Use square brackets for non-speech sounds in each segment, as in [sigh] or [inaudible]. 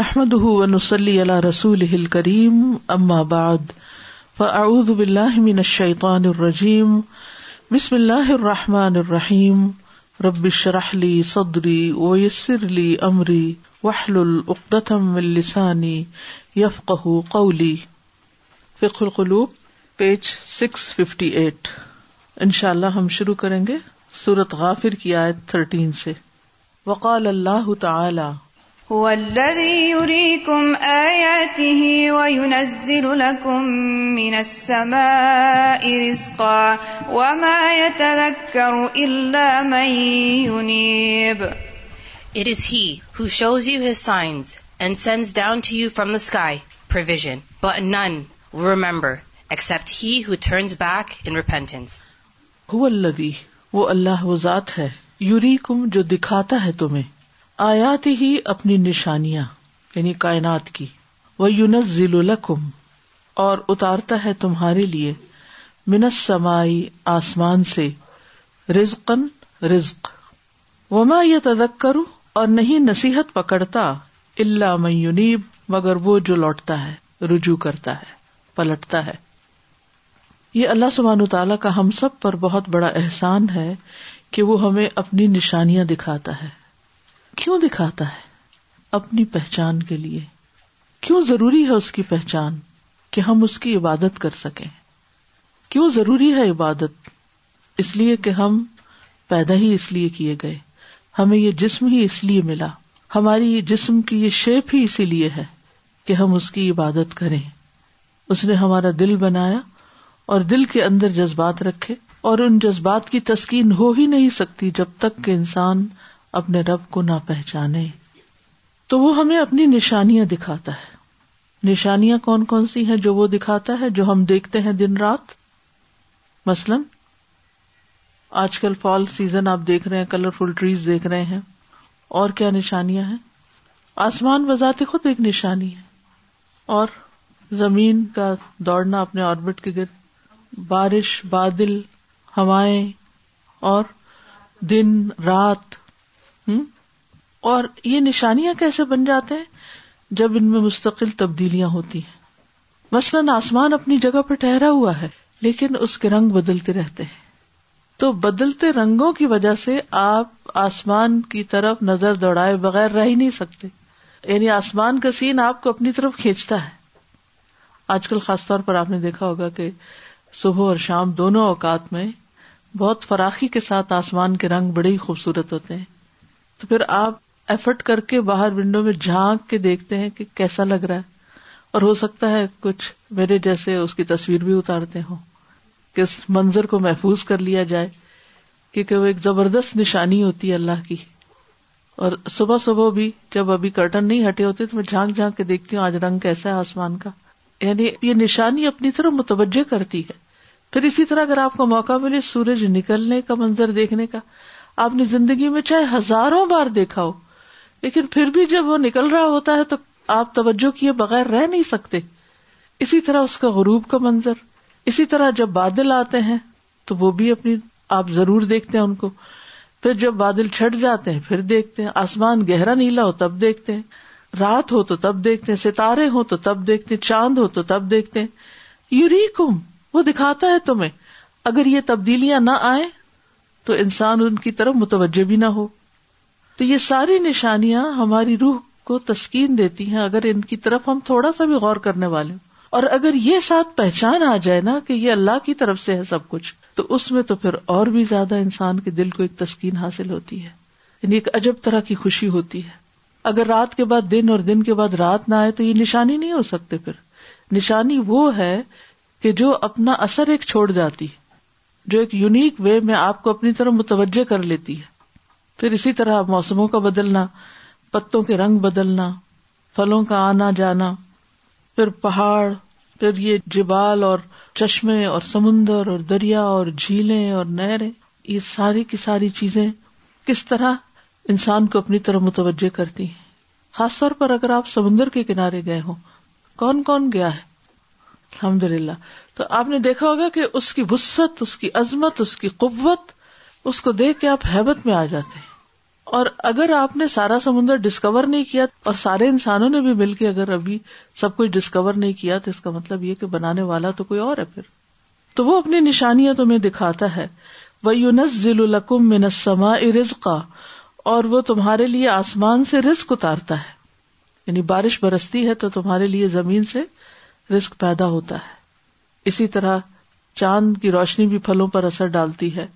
احمد رسول اماب فعد من الشيطان الرجیم بسم اللہ الرحمٰن الرحیم ربی شرحلی سودری ویسرلیم السانی یفقی فکر قلوب پیج سکس ففٹی ایٹ ان شاء اللہ ہم شروع کریں گے سورت غافر کی آیت تھرٹین سے وقال اللہ تعالی science and sense down to you provision, the sky will remember except he who turns back in repentance ہو اللہ وہ اللہ وہ ذات ہے یوری کم جو دکھاتا ہے تمہیں آیات ہی اپنی نشانیاں یعنی کائنات کی وہ یونس ضلع اور اتارتا ہے تمہارے لیے منس سمائی آسمان سے رزقن رزق وہ میں یہ تدک کروں اور نہیں نصیحت پکڑتا اللہ یونیب مگر وہ جو لوٹتا ہے رجوع کرتا ہے پلٹتا ہے یہ اللہ سبان تعالیٰ کا ہم سب پر بہت بڑا احسان ہے کہ وہ ہمیں اپنی نشانیاں دکھاتا ہے کیوں دکھاتا ہے اپنی پہچان کے لیے کیوں ضروری ہے اس کی پہچان کہ ہم اس کی عبادت کر سکیں کیوں ضروری ہے عبادت اس لیے کہ ہم پیدا ہی اس لیے کیے گئے ہمیں یہ جسم ہی اس لیے ملا ہماری یہ جسم کی یہ شیپ ہی اسی لیے ہے کہ ہم اس کی عبادت کریں اس نے ہمارا دل بنایا اور دل کے اندر جذبات رکھے اور ان جذبات کی تسکین ہو ہی نہیں سکتی جب تک کہ انسان اپنے رب کو نہ پہچانے تو وہ ہمیں اپنی نشانیاں دکھاتا ہے نشانیاں کون کون سی ہیں جو وہ دکھاتا ہے جو ہم دیکھتے ہیں دن رات مثلاً آج کل فال سیزن آپ دیکھ رہے ہیں کلرفل ٹریز دیکھ رہے ہیں اور کیا نشانیاں ہیں آسمان بذات خود ایک نشانی ہے اور زمین کا دوڑنا اپنے آربٹ کے گرد بارش بادل ہوائیں اور دن رات اور یہ نشانیاں کیسے بن جاتے ہیں جب ان میں مستقل تبدیلیاں ہوتی ہیں مثلاً آسمان اپنی جگہ پہ ٹہرا ہوا ہے لیکن اس کے رنگ بدلتے رہتے ہیں تو بدلتے رنگوں کی وجہ سے آپ آسمان کی طرف نظر دوڑائے بغیر رہ ہی نہیں سکتے یعنی آسمان کا سین آپ کو اپنی طرف کھینچتا ہے آج کل خاص طور پر آپ نے دیکھا ہوگا کہ صبح اور شام دونوں اوقات میں بہت فراخی کے ساتھ آسمان کے رنگ بڑے ہی خوبصورت ہوتے ہیں تو پھر آپ ایفرٹ کر کے باہر ونڈو میں جھانک کے دیکھتے ہیں کہ کیسا لگ رہا ہے اور ہو سکتا ہے کچھ میرے جیسے اس کی تصویر بھی اتارتے ہوں منظر کو محفوظ کر لیا جائے کیونکہ وہ ایک زبردست نشانی ہوتی ہے اللہ کی اور صبح صبح بھی جب ابھی کرٹن نہیں ہٹے ہوتے تو میں جھانک جھانک کے دیکھتی ہوں آج رنگ کیسا ہے آسمان کا یعنی یہ نشانی اپنی طرف متوجہ کرتی ہے پھر اسی طرح اگر آپ کو موقع ملے سورج نکلنے کا منظر دیکھنے کا آپ نے زندگی میں چاہے ہزاروں بار دیکھا ہو لیکن پھر بھی جب وہ نکل رہا ہوتا ہے تو آپ توجہ کیے بغیر رہ نہیں سکتے اسی طرح اس کا غروب کا منظر اسی طرح جب بادل آتے ہیں تو وہ بھی اپنی آپ ضرور دیکھتے ہیں ان کو پھر جب بادل چھٹ جاتے ہیں پھر دیکھتے ہیں آسمان گہرا نیلا ہو تب دیکھتے ہیں رات ہو تو تب دیکھتے ہیں ستارے ہو تو تب دیکھتے ہیں چاند ہو تو تب دیکھتے یوری کم وہ دکھاتا ہے تمہیں اگر یہ تبدیلیاں نہ آئیں تو انسان ان کی طرف متوجہ بھی نہ ہو تو یہ ساری نشانیاں ہماری روح کو تسکین دیتی ہیں اگر ان کی طرف ہم تھوڑا سا بھی غور کرنے والے ہوں اور اگر یہ ساتھ پہچان آ جائے نا کہ یہ اللہ کی طرف سے ہے سب کچھ تو اس میں تو پھر اور بھی زیادہ انسان کے دل کو ایک تسکین حاصل ہوتی ہے یعنی ایک عجب طرح کی خوشی ہوتی ہے اگر رات کے بعد دن اور دن کے بعد رات نہ آئے تو یہ نشانی نہیں ہو سکتے پھر نشانی وہ ہے کہ جو اپنا اثر ایک چھوڑ جاتی ہے جو ایک یونیک وے میں آپ کو اپنی طرف متوجہ کر لیتی ہے پھر اسی طرح موسموں کا بدلنا پتوں کے رنگ بدلنا پھلوں کا آنا جانا پھر پہاڑ پھر یہ جبال اور چشمے اور سمندر اور دریا اور جھیلیں اور نہریں یہ ساری کی ساری چیزیں کس طرح انسان کو اپنی طرف متوجہ کرتی ہیں خاص طور پر اگر آپ سمندر کے کنارے گئے ہوں کون کون گیا ہے الحمد للہ تو آپ نے دیکھا ہوگا کہ اس کی وسط اس کی عظمت اس کی قوت اس کو دیکھ کے آپ ہیبت میں آ جاتے ہیں اور اگر آپ نے سارا سمندر ڈسکور نہیں کیا اور سارے انسانوں نے بھی مل کے اگر ابھی سب کچھ ڈسکور نہیں کیا تو اس کا مطلب یہ کہ بنانے والا تو کوئی اور ہے پھر تو وہ اپنی نشانیاں تمہیں دکھاتا ہے وہ یونس ضلع القم منسما رزقا اور وہ تمہارے لیے آسمان سے رسک اتارتا ہے یعنی بارش برستی ہے تو تمہارے لیے زمین سے رسک پیدا ہوتا ہے اسی طرح چاند کی روشنی بھی پھلوں پر اثر ڈالتی ہے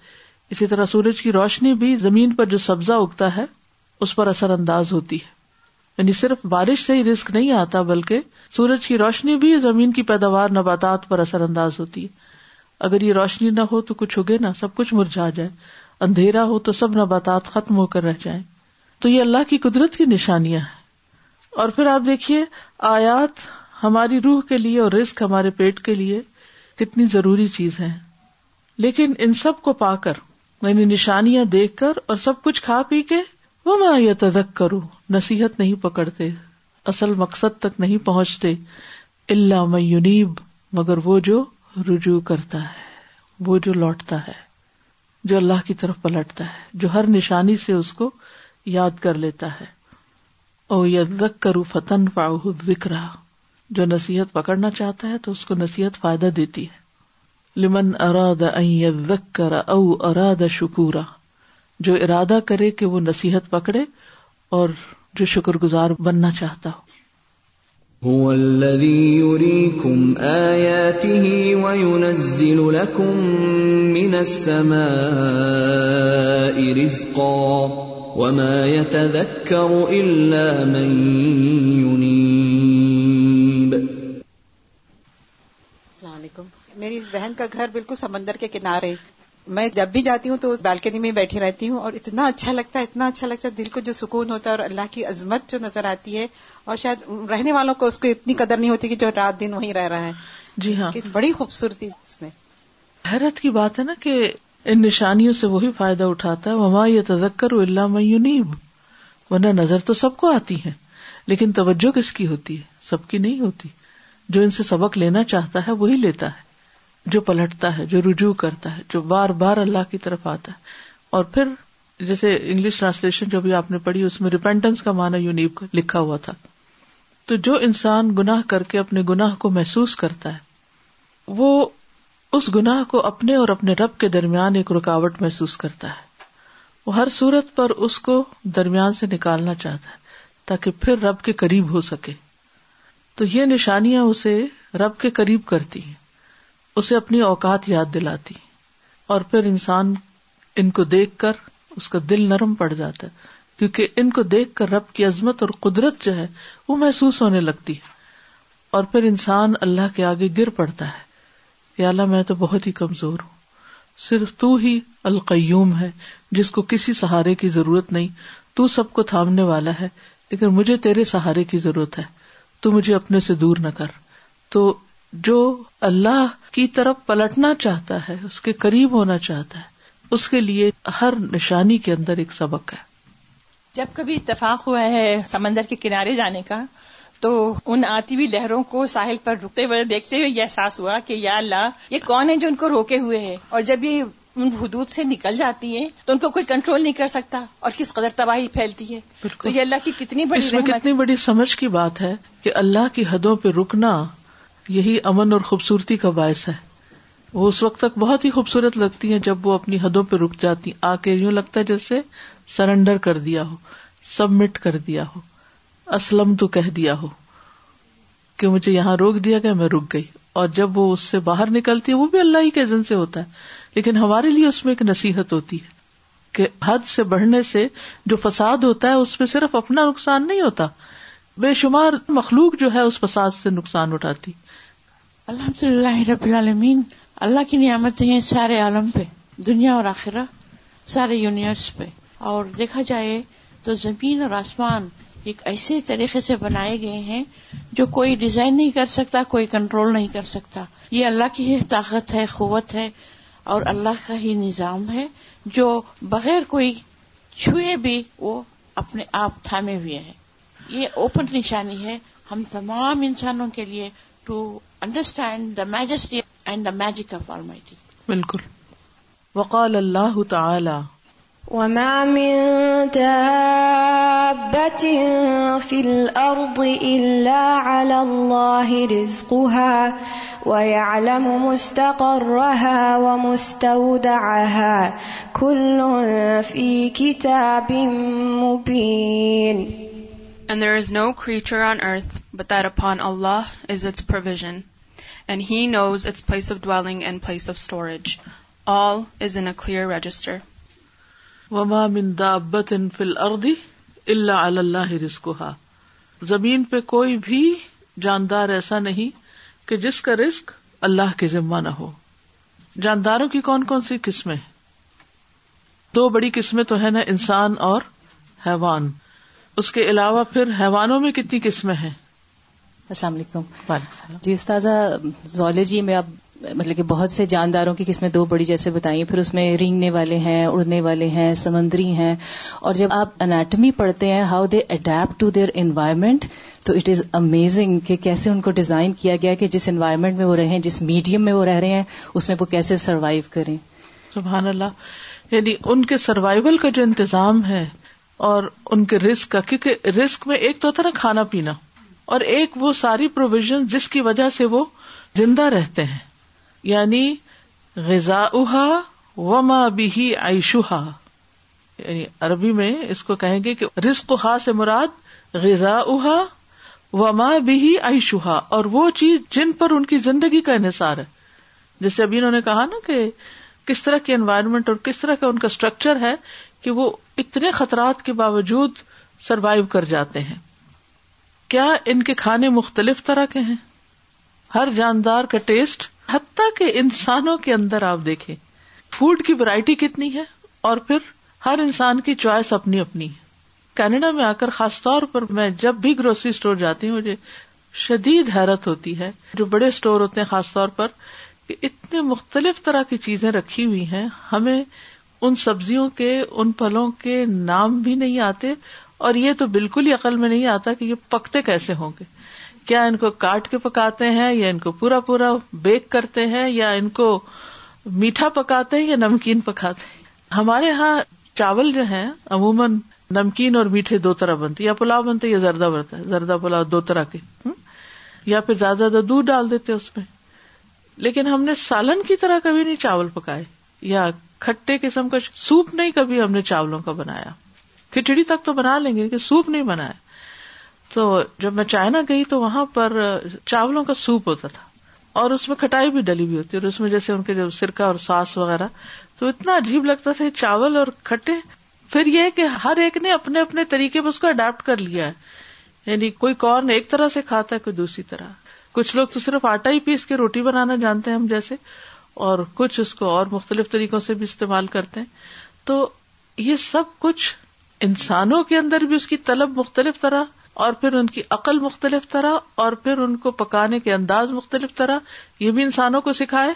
اسی طرح سورج کی روشنی بھی زمین پر جو سبزہ اگتا ہے اس پر اثر انداز ہوتی ہے یعنی صرف بارش سے ہی رسک نہیں آتا بلکہ سورج کی روشنی بھی زمین کی پیداوار نباتات پر اثر انداز ہوتی ہے اگر یہ روشنی نہ ہو تو کچھ اگے نا سب کچھ مرجھا جائے اندھیرا ہو تو سب نباتات ختم ہو کر رہ جائیں تو یہ اللہ کی قدرت کی نشانیاں ہیں اور پھر آپ دیکھیے آیات ہماری روح کے لیے اور رسک ہمارے پیٹ کے لیے کتنی ضروری چیز ہے لیکن ان سب کو پا کر میں یعنی نے نشانیاں دیکھ کر اور سب کچھ کھا پی کے وہ میں یہ تدک کروں نصیحت نہیں پکڑتے اصل مقصد تک نہیں پہنچتے اللہ میں یونیب مگر وہ جو رجوع کرتا ہے وہ جو لوٹتا ہے جو اللہ کی طرف پلٹتا ہے جو ہر نشانی سے اس کو یاد کر لیتا ہے او یدک کرو فتن پاؤ ذکر جو نصیحت پکڑنا چاہتا ہے تو اس کو نصیحت فائدہ دیتی ہے لمن اراد ارادر او اراد شکورا جو ارادہ کرے کہ وہ نصیحت پکڑے اور جو شکر گزار بننا چاہتا ہو هو الذي يريكم آياته وينزل لكم من من السماء رزقا وما يتذكر إلا ہوتی میری بہن کا گھر بالکل سمندر کے کنارے میں جب بھی جاتی ہوں تو بالکنی میں بیٹھی رہتی ہوں اور اتنا اچھا لگتا ہے اتنا اچھا لگتا ہے دل کو جو سکون ہوتا ہے اور اللہ کی عظمت جو نظر آتی ہے اور شاید رہنے والوں کو اس کو اتنی قدر نہیں ہوتی کہ جو رات دن وہیں رہ رہا ہے جی ہاں بڑی خوبصورتی اس میں حیرت کی بات ہے نا کہ ان نشانیوں سے وہی فائدہ اٹھاتا ہے وما یہ تذکر اللہ میں ورنہ نظر تو سب کو آتی ہے لیکن توجہ کس کی ہوتی ہے سب کی نہیں ہوتی جو ان سے سبق لینا چاہتا ہے وہی لیتا ہے جو پلٹتا ہے جو رجوع کرتا ہے جو بار بار اللہ کی طرف آتا ہے اور پھر جیسے انگلش ٹرانسلیشن جو بھی آپ نے پڑھی اس میں ریپینٹنس کا مانا یونیب کا لکھا ہوا تھا تو جو انسان گناہ کر کے اپنے گناہ کو محسوس کرتا ہے وہ اس گناہ کو اپنے اور اپنے رب کے درمیان ایک رکاوٹ محسوس کرتا ہے وہ ہر صورت پر اس کو درمیان سے نکالنا چاہتا ہے تاکہ پھر رب کے قریب ہو سکے تو یہ نشانیاں اسے رب کے قریب کرتی ہیں اسے اپنی اوقات یاد دلاتی اور پھر انسان ان کو دیکھ کر اس کا دل نرم پڑ جاتا ہے کیونکہ ان کو دیکھ کر رب کی عظمت اور قدرت جو ہے وہ محسوس ہونے لگتی اور پھر انسان اللہ کے آگے گر پڑتا ہے یا اللہ میں تو بہت ہی کمزور ہوں صرف تو ہی القیوم ہے جس کو کسی سہارے کی ضرورت نہیں تو سب کو تھامنے والا ہے لیکن مجھے تیرے سہارے کی ضرورت ہے تو مجھے اپنے سے دور نہ کر تو جو اللہ کی طرف پلٹنا چاہتا ہے اس کے قریب ہونا چاہتا ہے اس کے لیے ہر نشانی کے اندر ایک سبق ہے جب کبھی اتفاق ہوا ہے سمندر کے کنارے جانے کا تو ان آتی ہوئی لہروں کو ساحل پر رکتے ہوئے دیکھتے ہوئے یہ احساس ہوا کہ یا اللہ یہ کون ہے جو ان کو روکے ہوئے ہے اور جب یہ ان حدود سے نکل جاتی ہے تو ان کو کوئی کنٹرول نہیں کر سکتا اور کس قدر تباہی پھیلتی ہے تو یہ اللہ کی کتنی بڑی اس میں کتنی بڑی سمجھ کی بات ہے کہ اللہ کی حدوں پہ رکنا یہی امن اور خوبصورتی کا باعث ہے وہ اس وقت تک بہت ہی خوبصورت لگتی ہیں جب وہ اپنی حدوں پہ رک جاتی آ کے یوں لگتا ہے جیسے سرینڈر کر دیا ہو سبمٹ کر دیا ہو اسلم تو کہہ دیا ہو کہ مجھے یہاں روک دیا گیا میں رک گئی اور جب وہ اس سے باہر نکلتی ہے وہ بھی اللہ ہی کے عزن سے ہوتا ہے لیکن ہمارے لیے اس میں ایک نصیحت ہوتی ہے کہ حد سے بڑھنے سے جو فساد ہوتا ہے اس میں صرف اپنا نقصان نہیں ہوتا بے شمار مخلوق جو ہے اس فساد سے نقصان اٹھاتی الحمد اللہ رب العالمین اللہ کی نعمت ہیں سارے عالم پہ دنیا اور آخرہ سارے یونیورس پہ اور دیکھا جائے تو زمین اور آسمان ایک ایسے طریقے سے بنائے گئے ہیں جو کوئی ڈیزائن نہیں کر سکتا کوئی کنٹرول نہیں کر سکتا یہ اللہ کی ہی طاقت ہے قوت ہے اور اللہ کا ہی نظام ہے جو بغیر کوئی چھوئے بھی وہ اپنے آپ تھامے ہوئے ہیں یہ اوپن نشانی ہے ہم تمام انسانوں کے لیے to understand the majesty and the magic of all my بالکل وقال اللہ تعالی وما من دابة في الأرض إلا على الله رزقها ويعلم مستقرها ومستودعها كل في كتاب مبين And there is no creature on earth but that upon Allah is its provision. and He knows its place of dwelling and place of storage. All is in a clear register. وما من دابة في الأرض إلا على الله رزقها زمین پہ کوئی بھی جاندار ایسا نہیں کہ جس کا رزق اللہ کے ذمہ نہ ہو جانداروں کی کون کون سی قسمیں دو بڑی قسمیں تو ہے نا انسان اور حیوان اس کے علاوہ پھر حیوانوں میں کتنی قسمیں ہیں السلام علیکم جی استاذہ زولوجی میں آپ مطلب کہ بہت سے جانداروں کی قسمیں دو بڑی جیسے بتائیے پھر اس میں رینگنے والے ہیں اڑنے والے ہیں سمندری ہیں اور جب آپ اناٹمی پڑھتے ہیں how they adapt to their environment تو اٹ از امیزنگ کہ کیسے ان کو ڈیزائن کیا گیا کہ جس انوائرمنٹ میں وہ رہے جس میڈیم میں وہ رہ رہے ہیں اس میں وہ کیسے سروائو کریں سبحان اللہ یعنی ان کے سروائول کا جو انتظام ہے اور ان کے رسک کا کیونکہ رسک میں ایک تو ہوتا نا کھانا پینا اور ایک وہ ساری پروویژن جس کی وجہ سے وہ زندہ رہتے ہیں یعنی غذا وما بھی عیشوہا یعنی عربی میں اس کو کہیں گے کہ رزق سے مراد غذا اُہا وماں بھی عیشوہا اور وہ چیز جن پر ان کی زندگی کا انحصار ہے جیسے ابھی انہوں نے کہا نا کہ کس طرح کی انوائرمنٹ اور کس طرح کا ان کا اسٹرکچر ہے کہ وہ اتنے خطرات کے باوجود سروائو کر جاتے ہیں کیا ان کے کھانے مختلف طرح کے ہیں ہر جاندار کا ٹیسٹ حتیٰ کے انسانوں کے اندر آپ دیکھیں فوڈ کی ورائٹی کتنی ہے اور پھر ہر انسان کی چوائس اپنی اپنی ہے کینیڈا میں آ کر خاص طور پر میں جب بھی گروسری اسٹور جاتی ہوں مجھے شدید حیرت ہوتی ہے جو بڑے اسٹور ہوتے ہیں خاص طور پر کہ اتنے مختلف طرح کی چیزیں رکھی ہوئی ہیں ہمیں ان سبزیوں کے ان پھلوں کے نام بھی نہیں آتے اور یہ تو بالکل ہی عقل میں نہیں آتا کہ یہ پکتے کیسے ہوں گے کیا ان کو کاٹ کے پکاتے ہیں یا ان کو پورا پورا بیک کرتے ہیں یا ان کو میٹھا پکاتے ہیں یا نمکین پکاتے ہیں ہمارے یہاں چاول جو ہے عموماً نمکین اور میٹھے دو طرح بنتے یا پلاؤ بنتے یا زردہ بنتا ہے زردہ پلاؤ دو طرح کے یا پھر زیادہ زیادہ دودھ ڈال دیتے اس میں لیکن ہم نے سالن کی طرح کبھی نہیں چاول پکائے یا کھٹے قسم کا سوپ نہیں کبھی ہم نے چاولوں کا بنایا کھچڑی تک تو بنا لیں گے لیکن سوپ نہیں بنایا تو جب میں چائنا گئی تو وہاں پر چاولوں کا سوپ ہوتا تھا اور اس میں کٹائی بھی ڈلی ہوئی ہوتی ہے اس میں جیسے ان کے جو سرکہ اور ساس وغیرہ تو اتنا عجیب لگتا تھا چاول اور کھٹے پھر یہ کہ ہر ایک نے اپنے اپنے طریقے پہ اس کو اڈاپٹ کر لیا ہے یعنی کوئی کارن ایک طرح سے کھاتا ہے کوئی دوسری طرح کچھ لوگ تو صرف آٹا ہی پیس کے روٹی بنانا جانتے ہیں ہم جیسے اور کچھ اس کو اور مختلف طریقوں سے بھی استعمال کرتے ہیں تو یہ سب کچھ انسانوں کے اندر بھی اس کی طلب مختلف طرح اور پھر ان کی عقل مختلف طرح اور پھر ان کو پکانے کے انداز مختلف طرح یہ بھی انسانوں کو سکھائے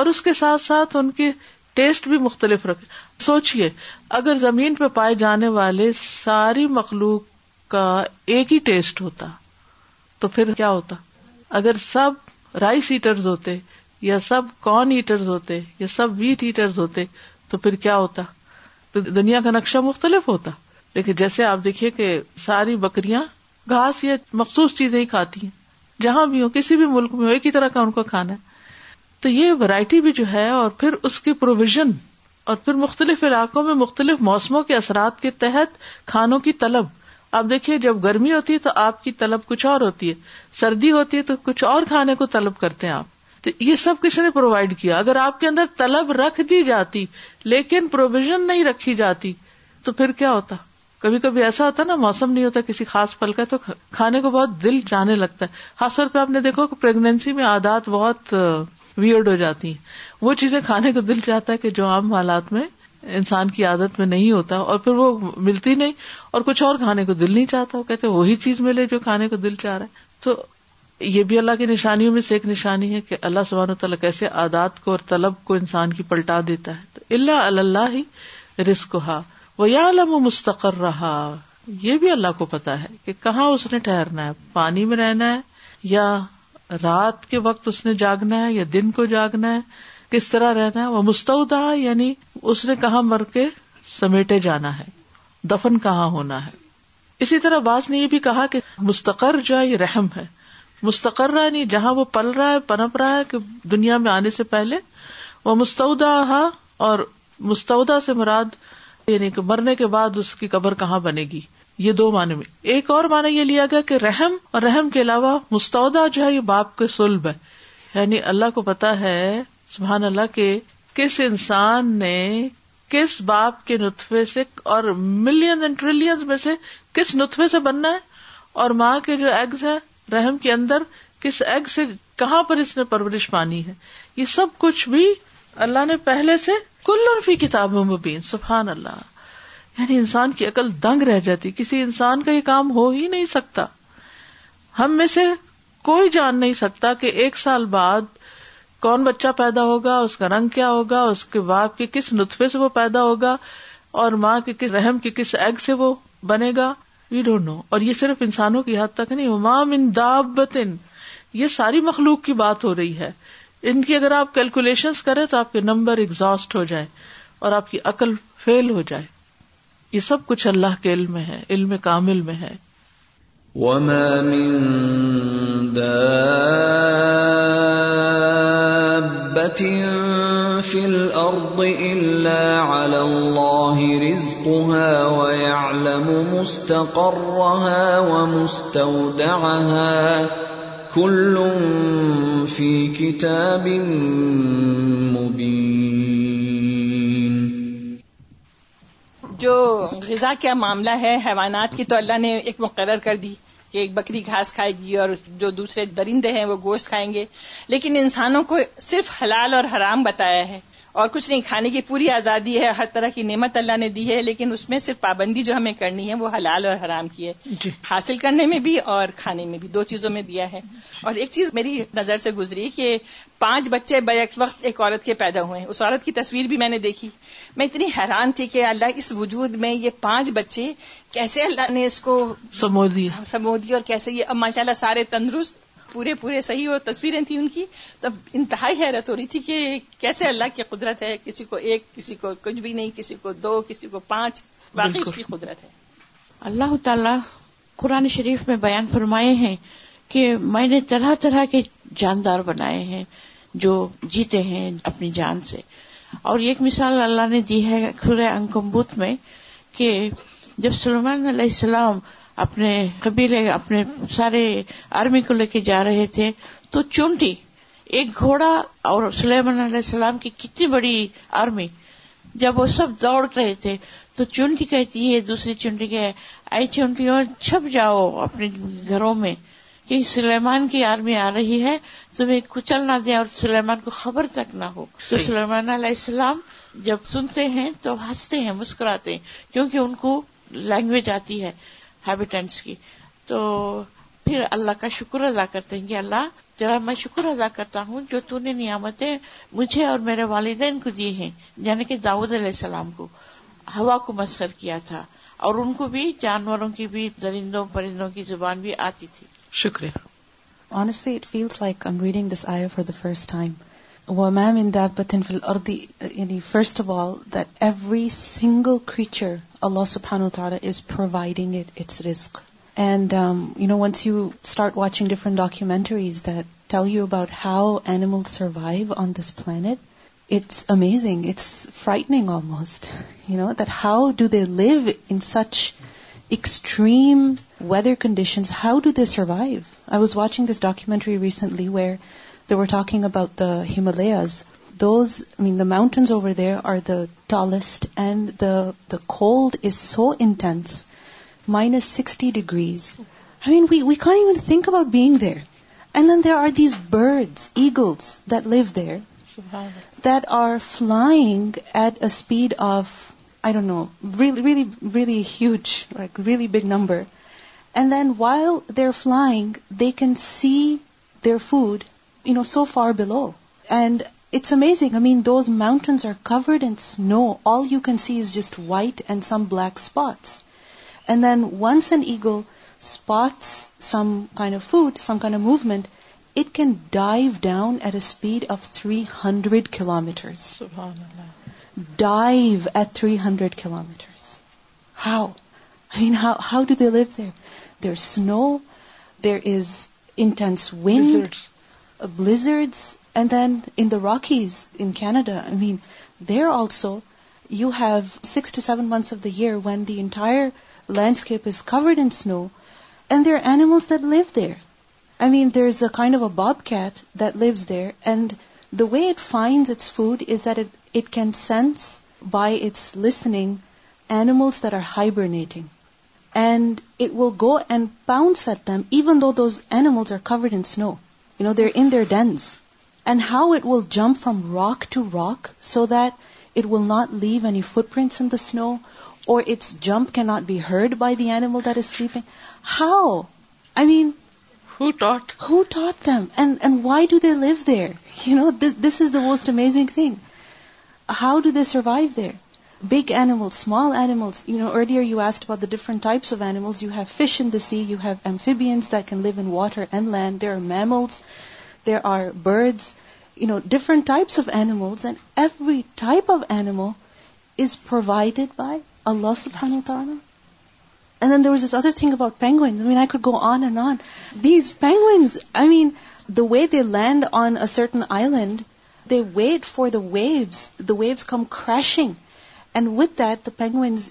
اور اس کے ساتھ ساتھ ان کے ٹیسٹ بھی مختلف رکھے سوچیے اگر زمین پہ پائے جانے والے ساری مخلوق کا ایک ہی ٹیسٹ ہوتا تو پھر کیا ہوتا اگر سب رائس ایٹرز ہوتے یا سب کارن ایٹرز ہوتے یا سب ویٹ ایٹرز ہوتے تو پھر کیا ہوتا تو دنیا کا نقشہ مختلف ہوتا لیکن جیسے آپ دیکھیے کہ ساری بکریاں گھاس یا مخصوص چیزیں ہی کھاتی ہیں جہاں بھی ہو کسی بھی ملک میں ہو ایک ہی طرح کا ان کو کھانا ہے تو یہ ورائٹی بھی جو ہے اور پھر اس کی پروویژن اور پھر مختلف علاقوں میں مختلف موسموں کے اثرات کے تحت کھانوں کی طلب آپ دیکھیے جب گرمی ہوتی ہے تو آپ کی طلب کچھ اور ہوتی ہے سردی ہوتی ہے تو کچھ اور کھانے کو طلب کرتے ہیں آپ تو یہ سب کسی نے پرووائڈ کیا اگر آپ کے اندر طلب رکھ دی جاتی لیکن پروویژن نہیں رکھی جاتی تو پھر کیا ہوتا کبھی کبھی ایسا ہوتا نا موسم نہیں ہوتا کسی خاص پل کا تو کھانے کو بہت دل جانے لگتا ہے خاص طور پہ آپ نے دیکھو کہ پرگنسی میں عادات بہت ویئرڈ ہو جاتی ہیں وہ چیزیں کھانے کو دل چاہتا ہے کہ جو عام حالات میں انسان کی عادت میں نہیں ہوتا اور پھر وہ ملتی نہیں اور کچھ اور کھانے کو دل نہیں چاہتا وہ کہتے وہی چیز ملے جو کھانے کو دل چاہ رہا ہے تو یہ بھی اللہ کی نشانیوں میں سے ایک نشانی ہے کہ اللہ سبحانہ تعالیٰ کیسے عادات کو اور طلب کو انسان کی پلٹا دیتا ہے تو اللہ اللہ ہی رسک ہا وہ یا علم و مستقر رہا یہ بھی اللہ کو پتا ہے کہ کہاں اس نے ٹھہرنا ہے پانی میں رہنا ہے یا رات کے وقت اس نے جاگنا ہے یا دن کو جاگنا ہے کس طرح رہنا ہے وہ مستعودہ یعنی اس نے کہاں مر کے سمیٹے جانا ہے دفن کہاں ہونا ہے اسی طرح باز نے یہ بھی کہا کہ مستقر جو ہے یہ رحم ہے مستقر رہا نہیں جہاں وہ پل رہا ہے پنپ رہا ہے کہ دنیا میں آنے سے پہلے وہ مستعودہ اور مستعودا سے مراد یعنی کہ مرنے کے بعد اس کی قبر کہاں بنے گی یہ دو معنی میں ایک اور معنی یہ لیا گیا کہ رحم اور رحم کے علاوہ مستعودہ جو ہے یہ باپ کے سلب ہے یعنی اللہ کو پتا ہے سبحان اللہ کے کس انسان نے کس باپ کے نتفے سے اور ملین اینڈ ٹریلین میں سے کس نتفے سے بننا ہے اور ماں کے جو ایگز ہیں رحم کے اندر کس ایگ سے کہاں پر اس نے پرورش پانی ہے یہ سب کچھ بھی اللہ نے پہلے سے کل فی کتاب میں سبحان سفان اللہ یعنی انسان کی عقل دنگ رہ جاتی کسی انسان کا یہ کام ہو ہی نہیں سکتا ہم میں سے کوئی جان نہیں سکتا کہ ایک سال بعد کون بچہ پیدا ہوگا اس کا رنگ کیا ہوگا اس کے باپ کے کس نطفے سے وہ پیدا ہوگا اور ماں کے کس رحم کے کس ایگ سے وہ بنے گا وی ڈونٹ نو اور یہ صرف انسانوں کی حد تک نہیں امام ان دابتن یہ ساری مخلوق کی بات ہو رہی ہے ان کی اگر آپ کیلکولیشن کریں تو آپ کے نمبر اگزاسٹ ہو جائے اور آپ کی عقل فیل ہو جائے یہ سب کچھ اللہ کے علم میں ہے علم کامل میں ہے وما من دابت مبين جو غذا کا معاملہ ہے حیوانات کی تو اللہ نے ایک مقرر کر دی کہ ایک بکری گھاس کھائے گی اور جو دوسرے درندے ہیں وہ گوشت کھائیں گے لیکن انسانوں کو صرف حلال اور حرام بتایا ہے اور کچھ نہیں کھانے کی پوری آزادی ہے ہر طرح کی نعمت اللہ نے دی ہے لیکن اس میں صرف پابندی جو ہمیں کرنی ہے وہ حلال اور حرام کی ہے جی۔ حاصل کرنے میں بھی اور کھانے میں بھی دو چیزوں میں دیا ہے اور ایک چیز میری نظر سے گزری کہ پانچ بچے بیک وقت ایک عورت کے پیدا ہوئے اس عورت کی تصویر بھی میں نے دیکھی میں اتنی حیران تھی کہ اللہ اس وجود میں یہ پانچ بچے کیسے اللہ نے اس کو دی اور کیسے یہ ماشاء اللہ سارے تندرست پورے پورے صحیح اور تصویریں تھیں ان کی تب انتہائی حیرت ہو رہی تھی کہ کیسے اللہ کی قدرت ہے کسی کو ایک کسی کو کچھ بھی نہیں کسی کو دو کسی کو پانچ باقی اس کی قدرت ہے اللہ تعالی قرآن شریف میں بیان فرمائے ہیں کہ میں نے طرح طرح کے جاندار بنائے ہیں جو جیتے ہیں اپنی جان سے اور ایک مثال اللہ نے دی ہے کھلے انکمبوت میں کہ جب سلمان علیہ السلام اپنے قبیلے اپنے سارے آرمی کو لے کے جا رہے تھے تو چونٹی ایک گھوڑا اور سلیمان علیہ السلام کی کتنی بڑی آرمی جب وہ سب دوڑ رہے تھے تو چونٹی کہتی ہے دوسری چونٹی کہ آئی چھپ جاؤ اپنے گھروں میں کہ سلیمان کی آرمی آ رہی ہے تمہیں کچل نہ دے اور سلیمان کو خبر تک نہ ہو تو سلیمان علیہ السلام جب سنتے ہیں تو ہنستے ہیں مسکراتے ہیں کیونکہ ان کو لینگویج آتی ہے ہیبیٹینٹس کی تو پھر اللہ کا شکر ادا کرتے ہیں کہ اللہ ذرا میں شکر ادا کرتا ہوں جو تو نے نعمتیں مجھے اور میرے والدین کو دی ہیں یعنی کہ داؤد علیہ السلام کو ہوا کو مسخر کیا تھا اور ان کو بھی جانوروں کی بھی درندوں پرندوں کی زبان بھی آتی تھی شکریہ Honestly, it feels like I'm reading this ayah for the first time. وَمَا مِن دَابَّةٍ فِي الْأَرْضِ يعني یعنی، first of all, that every single creature اللہ سب risk different documentaries that tell you about how animals amazing it's frightening how do they live in such extreme weather conditions how do they survive I was watching this documentary recently where the were talking about his the mountains over there are the tallest, and the cold is so intense, minus 60 degrees. We can't even think about being there. And then there are these birds, eagles, that live there, that are flying at a speed of, really, really, really huge, like really big number. And then while they're flying, they can see their food, so far below. And it's amazing. I mean, those mountains are covered in snow. All you can see is just white and some black spots. And then once an eagle spots some kind of food, some kind of movement, it can dive down at a speed of 300 kilometers. Subhanallah. Dive at 300 kilometers. How? I mean, how do they live there? There's snow. There is intense wind. Blizzards. And then in the Rockies, in Canada, I mean, there also you have 6 to 7 months of the year when the entire landscape is covered in snow, and there are animals that live there. I mean, there's a kind of a bobcat that lives there, and the way it finds its food is that it can sense by its listening animals that are hibernating. And it will go and pounce at them even though those animals are covered in snow. You know, they're in their dens and how it will jump from rock to rock so that it will not leave any footprints in the snow, or its jump cannot be heard by the animal that is sleeping. How? I mean, who taught them? And why do they live there? [laughs] This is the most amazing thing. How do they survive there? Big animals, small animals. Earlier you asked about the different types of animals. You have fish in the sea. You have amphibians that can live in water and land. There are mammals there are birds, different types of animals, and every type of animal is provided by Allah subhanahu wa ta'ala. And then there was this other thing about penguins. I could go on and on. These penguins, the way they land on a certain island, they wait for the waves. The waves come crashing. And with that, the penguins,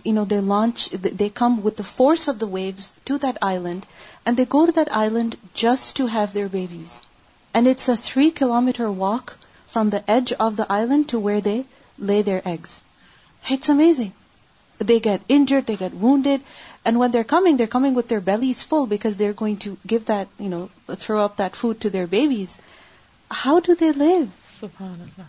they come with the force of the waves to that island. And they go to that island just to have their babies. And it's a 3-kilometer walk from the edge of the island to where they lay their eggs. It's amazing. They get injured, they get wounded, and when they're coming with their bellies full because they're going to give that, throw up that food to their babies. How do they live? SubhanAllah.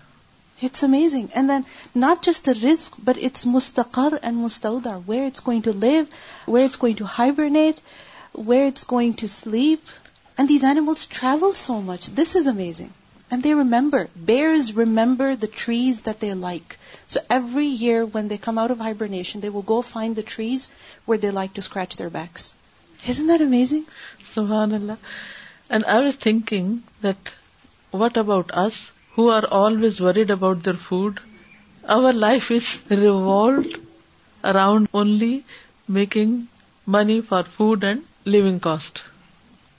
It's amazing. And then not just the rizq, but it's mustaqar and mustawda, where it's going to live, where it's going to hibernate, where it's going to sleep, and these animals travel so much. This is amazing. And they remember. Bears remember the trees that they like. So every year when they come out of hibernation, they will go find the trees where they like to scratch their backs. Isn't that amazing? SubhanAllah. And I was thinking that what about us who are always worried about their food? Our life is revolved around only making money for food and living cost.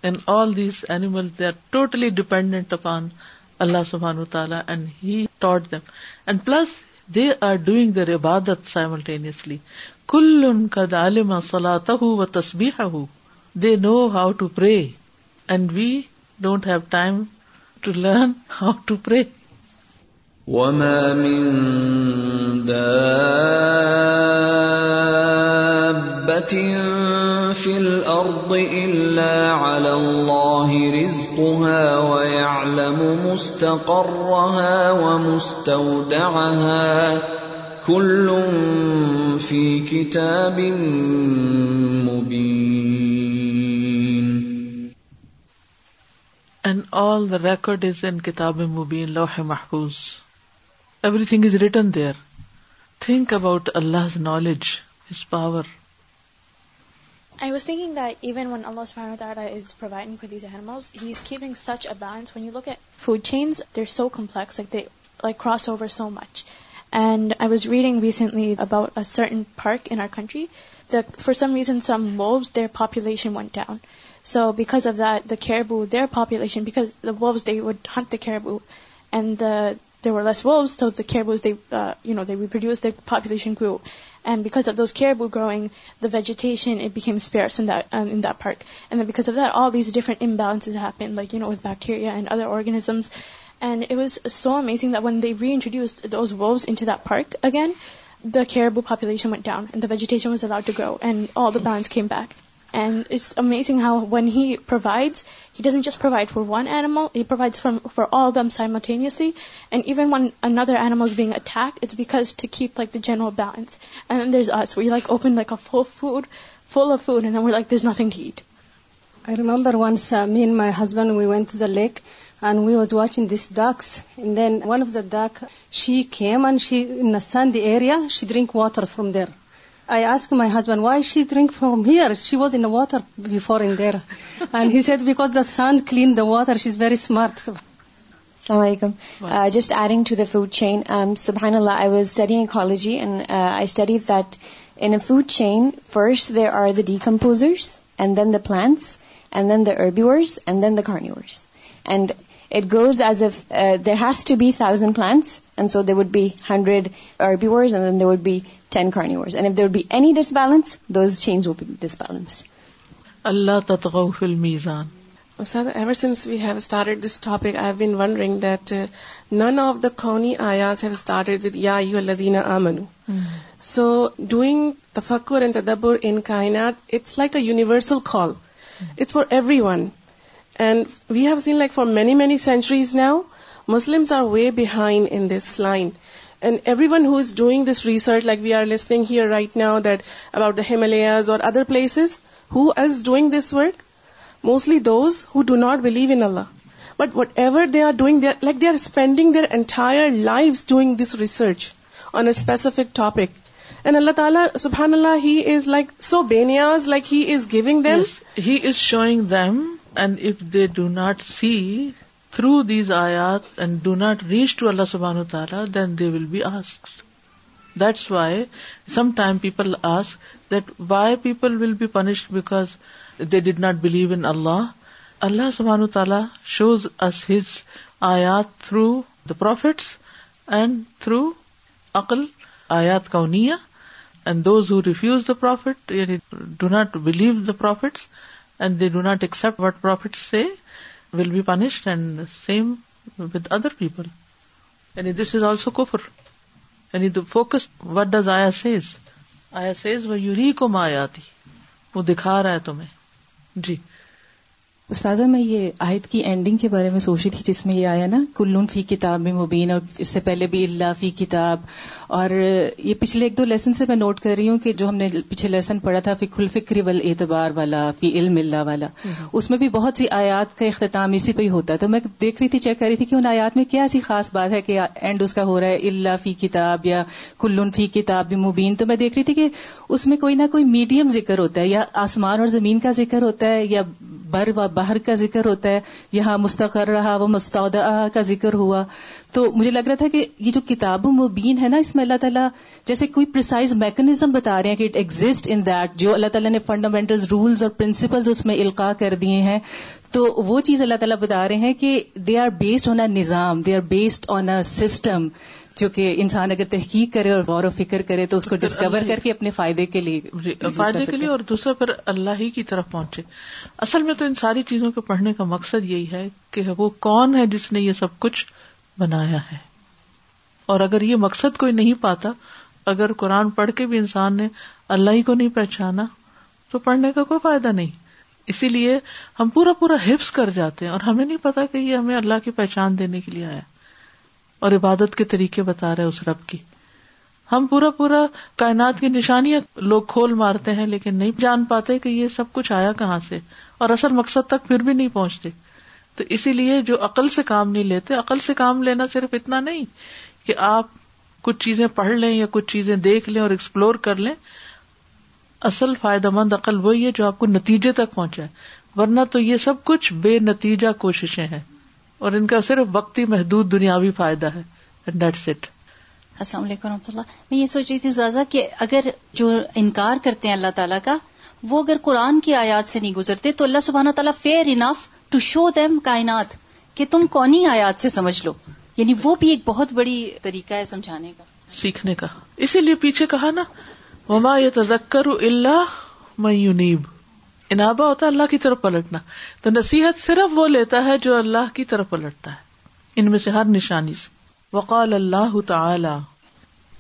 And all these animal they are totally dependent upon Allah سبحان و تعالیٰ and he taught them and plus they are doing their عبادت simultaneously کل ان کا دالما سلا ہوں و تصبیح ہو they know how to pray and we don't have time to learn how to pray there recorded and کتاب محفوظ everything is return there think about Allah knowledge is power certain park entry for some reason some population one town so because they would hunt the اینڈیوز and because of those کھیئر back growing the ویجنٹ beams fair in درک and because all these different animals no bacteria and other organisms and it was so amazing the one they we introduced wolves in freak again there back down vegetation was allowed to grow and all the plants came back and it's amazing how one heads just provide for one animal for all them simultaneous I remember one man my husband like and we was watching this docs then one of the dog she came and she in sun area she drink water from there ز شیمزلام welcome just آرگ to the food chain I وازیلوجی and I studies the food chain first there are the decomposers and then the plants and then the herbivores and then the carnivores and it goes as a there has to be thousand plants and so they would be hundred herbivores they would be لدینا آمنو so doing فکور and تدبر ان کائنات universal call it's for everyone and we have seen like for many many centuries now Muslims are way behind this line and everyone who is doing this research like we are listening here right now that about the Himalayas or other places is doing this work mostly those ہ do not believe in Allah but whatever they are doing like they are spending their entire life doing this research on a specific topic and Allah تعالیٰ سبحان اللہ he is like so بینیاز like he is giving them he is showing them and if they do not see through these آیات and do not reach to Allah سبحان تعالیٰ then they will be as that's why some time people ask that why people will be punished because they did not believe in Allah Allah سبحان تعالیٰ shows us his آیات through the prophets and through عقل آیات کا نیا and those who refuse the prophet یعنی do not believe the prophets and they do not accept what prophets say will be and same with other people یعنی this is also کفر the focus what does آیا says آیا says وہ یوری کو مایا آتی وہ دکھا رہا ہے تمہیں جی استاذہ میں یہ آیت کی اینڈنگ کے بارے میں سوچ رہی تھی جس میں یہ آیا نا کلون فی کتاب میں مبین اور اس سے پہلے بھی اللہ فی کتاب اور یہ پچھلے ایک دو لیسن سے میں نوٹ کر رہی ہوں کہ جو ہم نے پچھلے لیسن پڑھا تھا کھل فکری وال اعتبار والا فی علم اللہ والا اس میں بھی بہت سی آیات کا اختتام اسی پہ ہی ہوتا ہے تو میں دیکھ رہی تھی چیک کر رہی تھی کہ ان آیات میں کیا ایسی خاص بات ہے کہ اینڈ اس کا ہو رہا ہے اللہ فی کتاب یا کلون فی کتاب بھی مبین تو میں دیکھ رہی تھی کہ اس میں کوئی نہ کوئی میڈیم ذکر ہوتا ہے یا آسمان اور زمین کا ذکر ہوتا ہے یا بر و بر باہر کا ذکر ہوتا ہے یہاں مستقر رہا وہ مستعودہ کا ذکر ہوا تو مجھے لگ رہا تھا کہ یہ جو کتاب مبین ہے نا اس میں اللہ تعالیٰ جیسے کوئی پرسائز میکنزم بتا رہے ہیں کہ اٹ ایگزٹ ان دیٹ جو اللہ تعالیٰ نے فنڈامینٹل رولز اور پرنسپلز اس میں القاع کر دیے ہیں تو وہ چیز اللہ تعالیٰ بتا رہے ہیں کہ they are based on a نظام they are based on a system جو کہ انسان اگر تحقیق کرے اور غور و فکر کرے تو اس کو ڈسکور کر کے اپنے فائدے کے لیے فائدے کے لیے اور دوسرے پر اللہ ہی کی طرف پہنچے اصل میں تو ان ساری چیزوں کے پڑھنے کا مقصد یہی ہے کہ وہ کون ہے جس نے یہ سب کچھ بنایا ہے اور اگر یہ مقصد کوئی نہیں پاتا اگر قرآن پڑھ کے بھی انسان نے اللہ ہی کو نہیں پہچانا تو پڑھنے کا کوئی فائدہ نہیں اسی لیے ہم پورا پورا حفظ کر جاتے ہیں اور ہمیں نہیں پتا کہ یہ ہمیں اللہ کی پہچان دینے کے لیے آیا اور عبادت کے طریقے بتا رہے اس رب کی ہم پورا پورا کائنات کی نشانیاں لوگ کھول مارتے ہیں لیکن نہیں جان پاتے کہ یہ سب کچھ آیا کہاں سے اور اصل مقصد تک پھر بھی نہیں پہنچتے تو اسی لیے جو عقل سے کام نہیں لیتے عقل سے کام لینا صرف اتنا نہیں کہ آپ کچھ چیزیں پڑھ لیں یا کچھ چیزیں دیکھ لیں اور ایکسپلور کر لیں اصل فائدہ مند عقل وہی ہے جو آپ کو نتیجے تک پہنچا ہے ورنہ تو یہ سب کچھ بے نتیجہ کوششیں ہیں اور ان کا صرف وقتی محدود دنیاوی فائدہ ہے السلام علیکم رحمۃ اللہ میں یہ سوچ رہی تھی زازا کہ اگر جو انکار کرتے ہیں اللہ تعالیٰ کا وہ اگر قرآن کی آیات سے نہیں گزرتے تو اللہ سبحانہ تعالیٰ fair enough to show them کائنات کہ تم کونی آیات سے سمجھ لو یعنی وہ بھی ایک بہت بڑی طریقہ ہے سمجھانے کا سیکھنے کا اسی لیے پیچھے کہا نا وما اللہ میں یونیب انابا ہوتا ہے اللہ کی طرف پلٹنا تو نصیحت صرف وہ لیتا ہے جو اللہ کی طرف پلٹتا ہے ان میں سے ہر نشانی سے وقال اللہ تعالی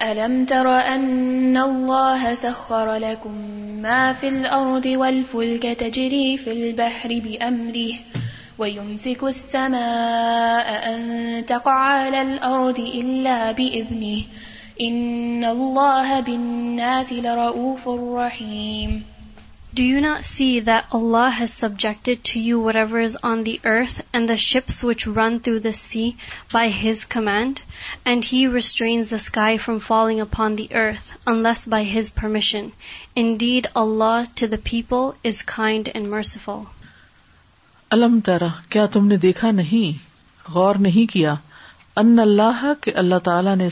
ألم تر أن الله سخر لكم ما في الأرض والفلك تجري في البحر بأمره ويمسك السماء أن تقع على الأرض إلا بإذنه إن الله بالناس لرؤوف رحيم do you not see that Allah has subjected you viewers on the earth and the ships one to the sea by his command and he sky from falling up on the earth by his per indeed Allah to the people is kind and merciful تارا کیا تم نے دیکھا نہیں غور نہیں کیا اللہ تعالیٰ نے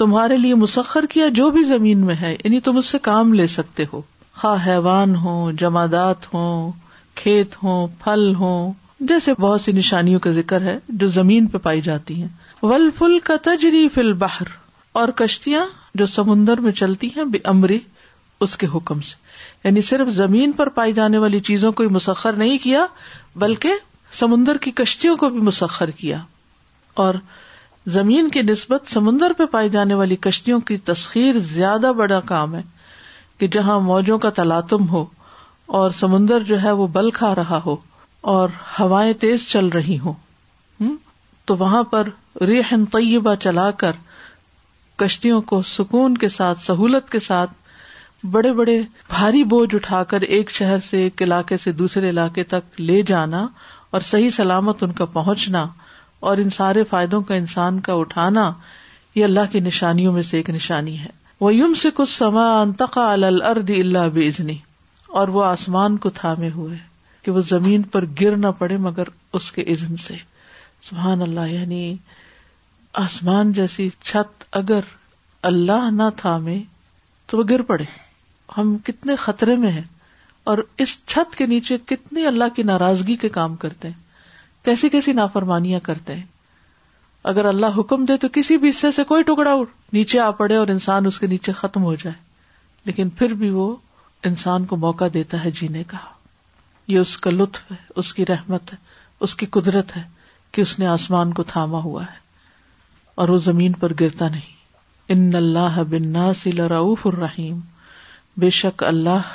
تمہارے لیے مسخر کیا جو بھی زمین میں ہے یعنی تم اس سے کام لے سکتے ہو خواہ حیوان ہو جمادات ہوں ہو کھیت ہو پھل ہو جیسے بہت سی نشانیوں کا ذکر ہے جو زمین پہ پائی جاتی ول ولفل کا تجری فل باہر اور کشتیاں جو سمندر میں چلتی ہیں بے امری اس کے حکم سے یعنی صرف زمین پر پائی جانے والی چیزوں کو مسخر نہیں کیا بلکہ سمندر کی کشتیوں کو بھی مسخر کیا اور زمین کی نسبت سمندر پہ پائی جانے والی کشتیوں کی تسخیر زیادہ بڑا کام ہے کہ جہاں موجوں کا تلاتم ہو اور سمندر جو ہے وہ بل کھا رہا ہو اور ہوائیں تیز چل رہی ہوں تو وہاں پر ریحن طیبہ چلا کر کشتیوں کو سکون کے ساتھ سہولت کے ساتھ بڑے بڑے بھاری بوجھ اٹھا کر ایک شہر سے ایک علاقے سے دوسرے علاقے تک لے جانا اور صحیح سلامت ان کا پہنچنا اور ان سارے فائدوں کا انسان کا اٹھانا یہ اللہ کی نشانیوں میں سے ایک نشانی ہے وہ یم سے کچھ سما انتقا الرد اللہ بزنی ازنی اور وہ آسمان کو تھامے ہوئے کہ وہ زمین پر گر نہ پڑے مگر اس کے عزن سے سبحان اللہ یعنی آسمان جیسی چھت اگر اللہ نہ تھامے تو وہ گر پڑے ہم کتنے خطرے میں ہیں اور اس چھت کے نیچے کتنے اللہ کی ناراضگی کے کام کرتے ہیں کیسی کیسی نافرمانیاں کرتے ہیں اگر اللہ حکم دے تو کسی بھی حصے سے کوئی ٹکڑا اڑ نیچے آ پڑے اور انسان اس کے نیچے ختم ہو جائے لیکن پھر بھی وہ انسان کو موقع دیتا ہے جینے کا یہ اس کا لطف ہے اس کی رحمت ہے اس کی قدرت ہے کہ اس نے آسمان کو تھاما ہوا ہے اور وہ زمین پر گرتا نہیں ان اللہ بننا نا روف الرحیم بے شک اللہ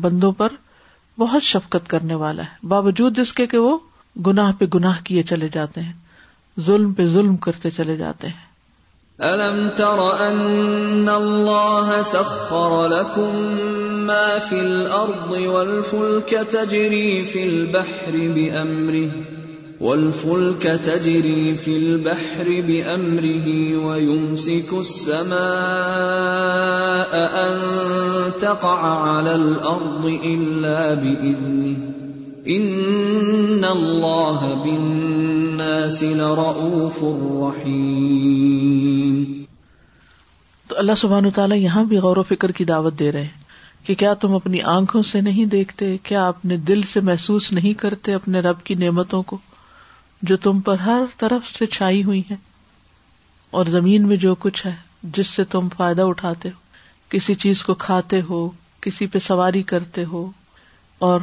بندوں پر بہت شفقت کرنے والا ہے باوجود اس کے کہ وہ گناہ پہ گناہ کیے چلے جاتے ہیں ظلم پہ ظلم کرتے چلے جاتے ہیں أَلَمْ تَرَ أَنَّ اللَّهَ سَخَّرَ لَكُم مَّا فِي الْأَرْضِ وَالْفُلْكَ تَجْرِي فِي الْبَحْرِ بِأَمْرِهِ وَالْفُلْكَ تَجْرِي فِي الْبَحْرِ بِأَمْرِهِ وَيُمْسِكُ السَّمَاءَ أَن تَقَعَ عَلَى الْأَرْضِ إِلَّا بِإِذْنِهِ ان اللہ بالناس تو اللہ سبحانہ وتعالی یہاں بھی غور و فکر کی دعوت دے رہے ہیں کہ کیا تم اپنی آنکھوں سے نہیں دیکھتے کیا اپنے دل سے محسوس نہیں کرتے اپنے رب کی نعمتوں کو جو تم پر ہر طرف سے چھائی ہوئی ہیں اور زمین میں جو کچھ ہے جس سے تم فائدہ اٹھاتے ہو کسی چیز کو کھاتے ہو کسی پہ سواری کرتے ہو اور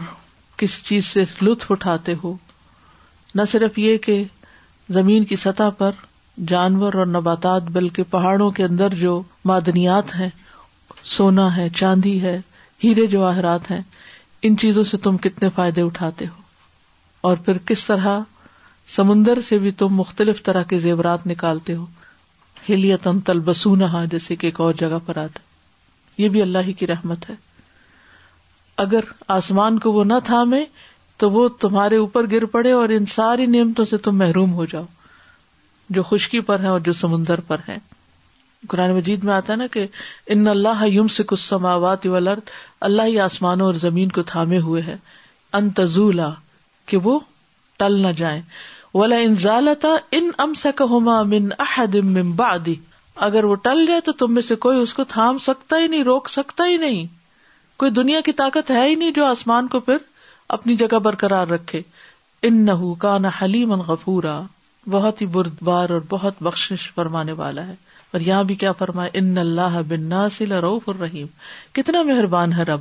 کسی چیز سے لطف اٹھاتے ہو نہ صرف یہ کہ زمین کی سطح پر جانور اور نباتات بلکہ پہاڑوں کے اندر جو معدنیات ہیں سونا ہے چاندی ہے ہیرے جواہرات ہیں ان چیزوں سے تم کتنے فائدے اٹھاتے ہو اور پھر کس طرح سمندر سے بھی تم مختلف طرح کے زیورات نکالتے ہو ہلیتن انتل جیسے کہ ایک اور جگہ پر آتا یہ بھی اللہ ہی کی رحمت ہے اگر آسمان کو وہ نہ تھامے تو وہ تمہارے اوپر گر پڑے اور ان ساری نعمتوں سے تم محروم ہو جاؤ جو خشکی پر ہے اور جو سمندر پر ہے قرآن مجید میں آتا ہے نا کہ ان اللہ یوم سے کچھ سماوات اللہ ہی آسمانوں اور زمین کو تھامے ہوئے ہے انتظولا کہ وہ ٹل نہ جائیں ولا انالتا ان ام سک ہوما من بعد اگر وہ ٹل جائے تو تم میں سے کوئی اس کو تھام سکتا ہی نہیں روک سکتا ہی نہیں کوئی دنیا کی طاقت ہے ہی نہیں جو آسمان کو پھر اپنی جگہ برقرار رکھے ان نہ ہو غفورا بہت ہی اور بہت بخش فرمانے والا ہے اور یہاں بھی کیا فرمائے ان اللہ بن ناسل رحیم کتنا مہربان ہے رب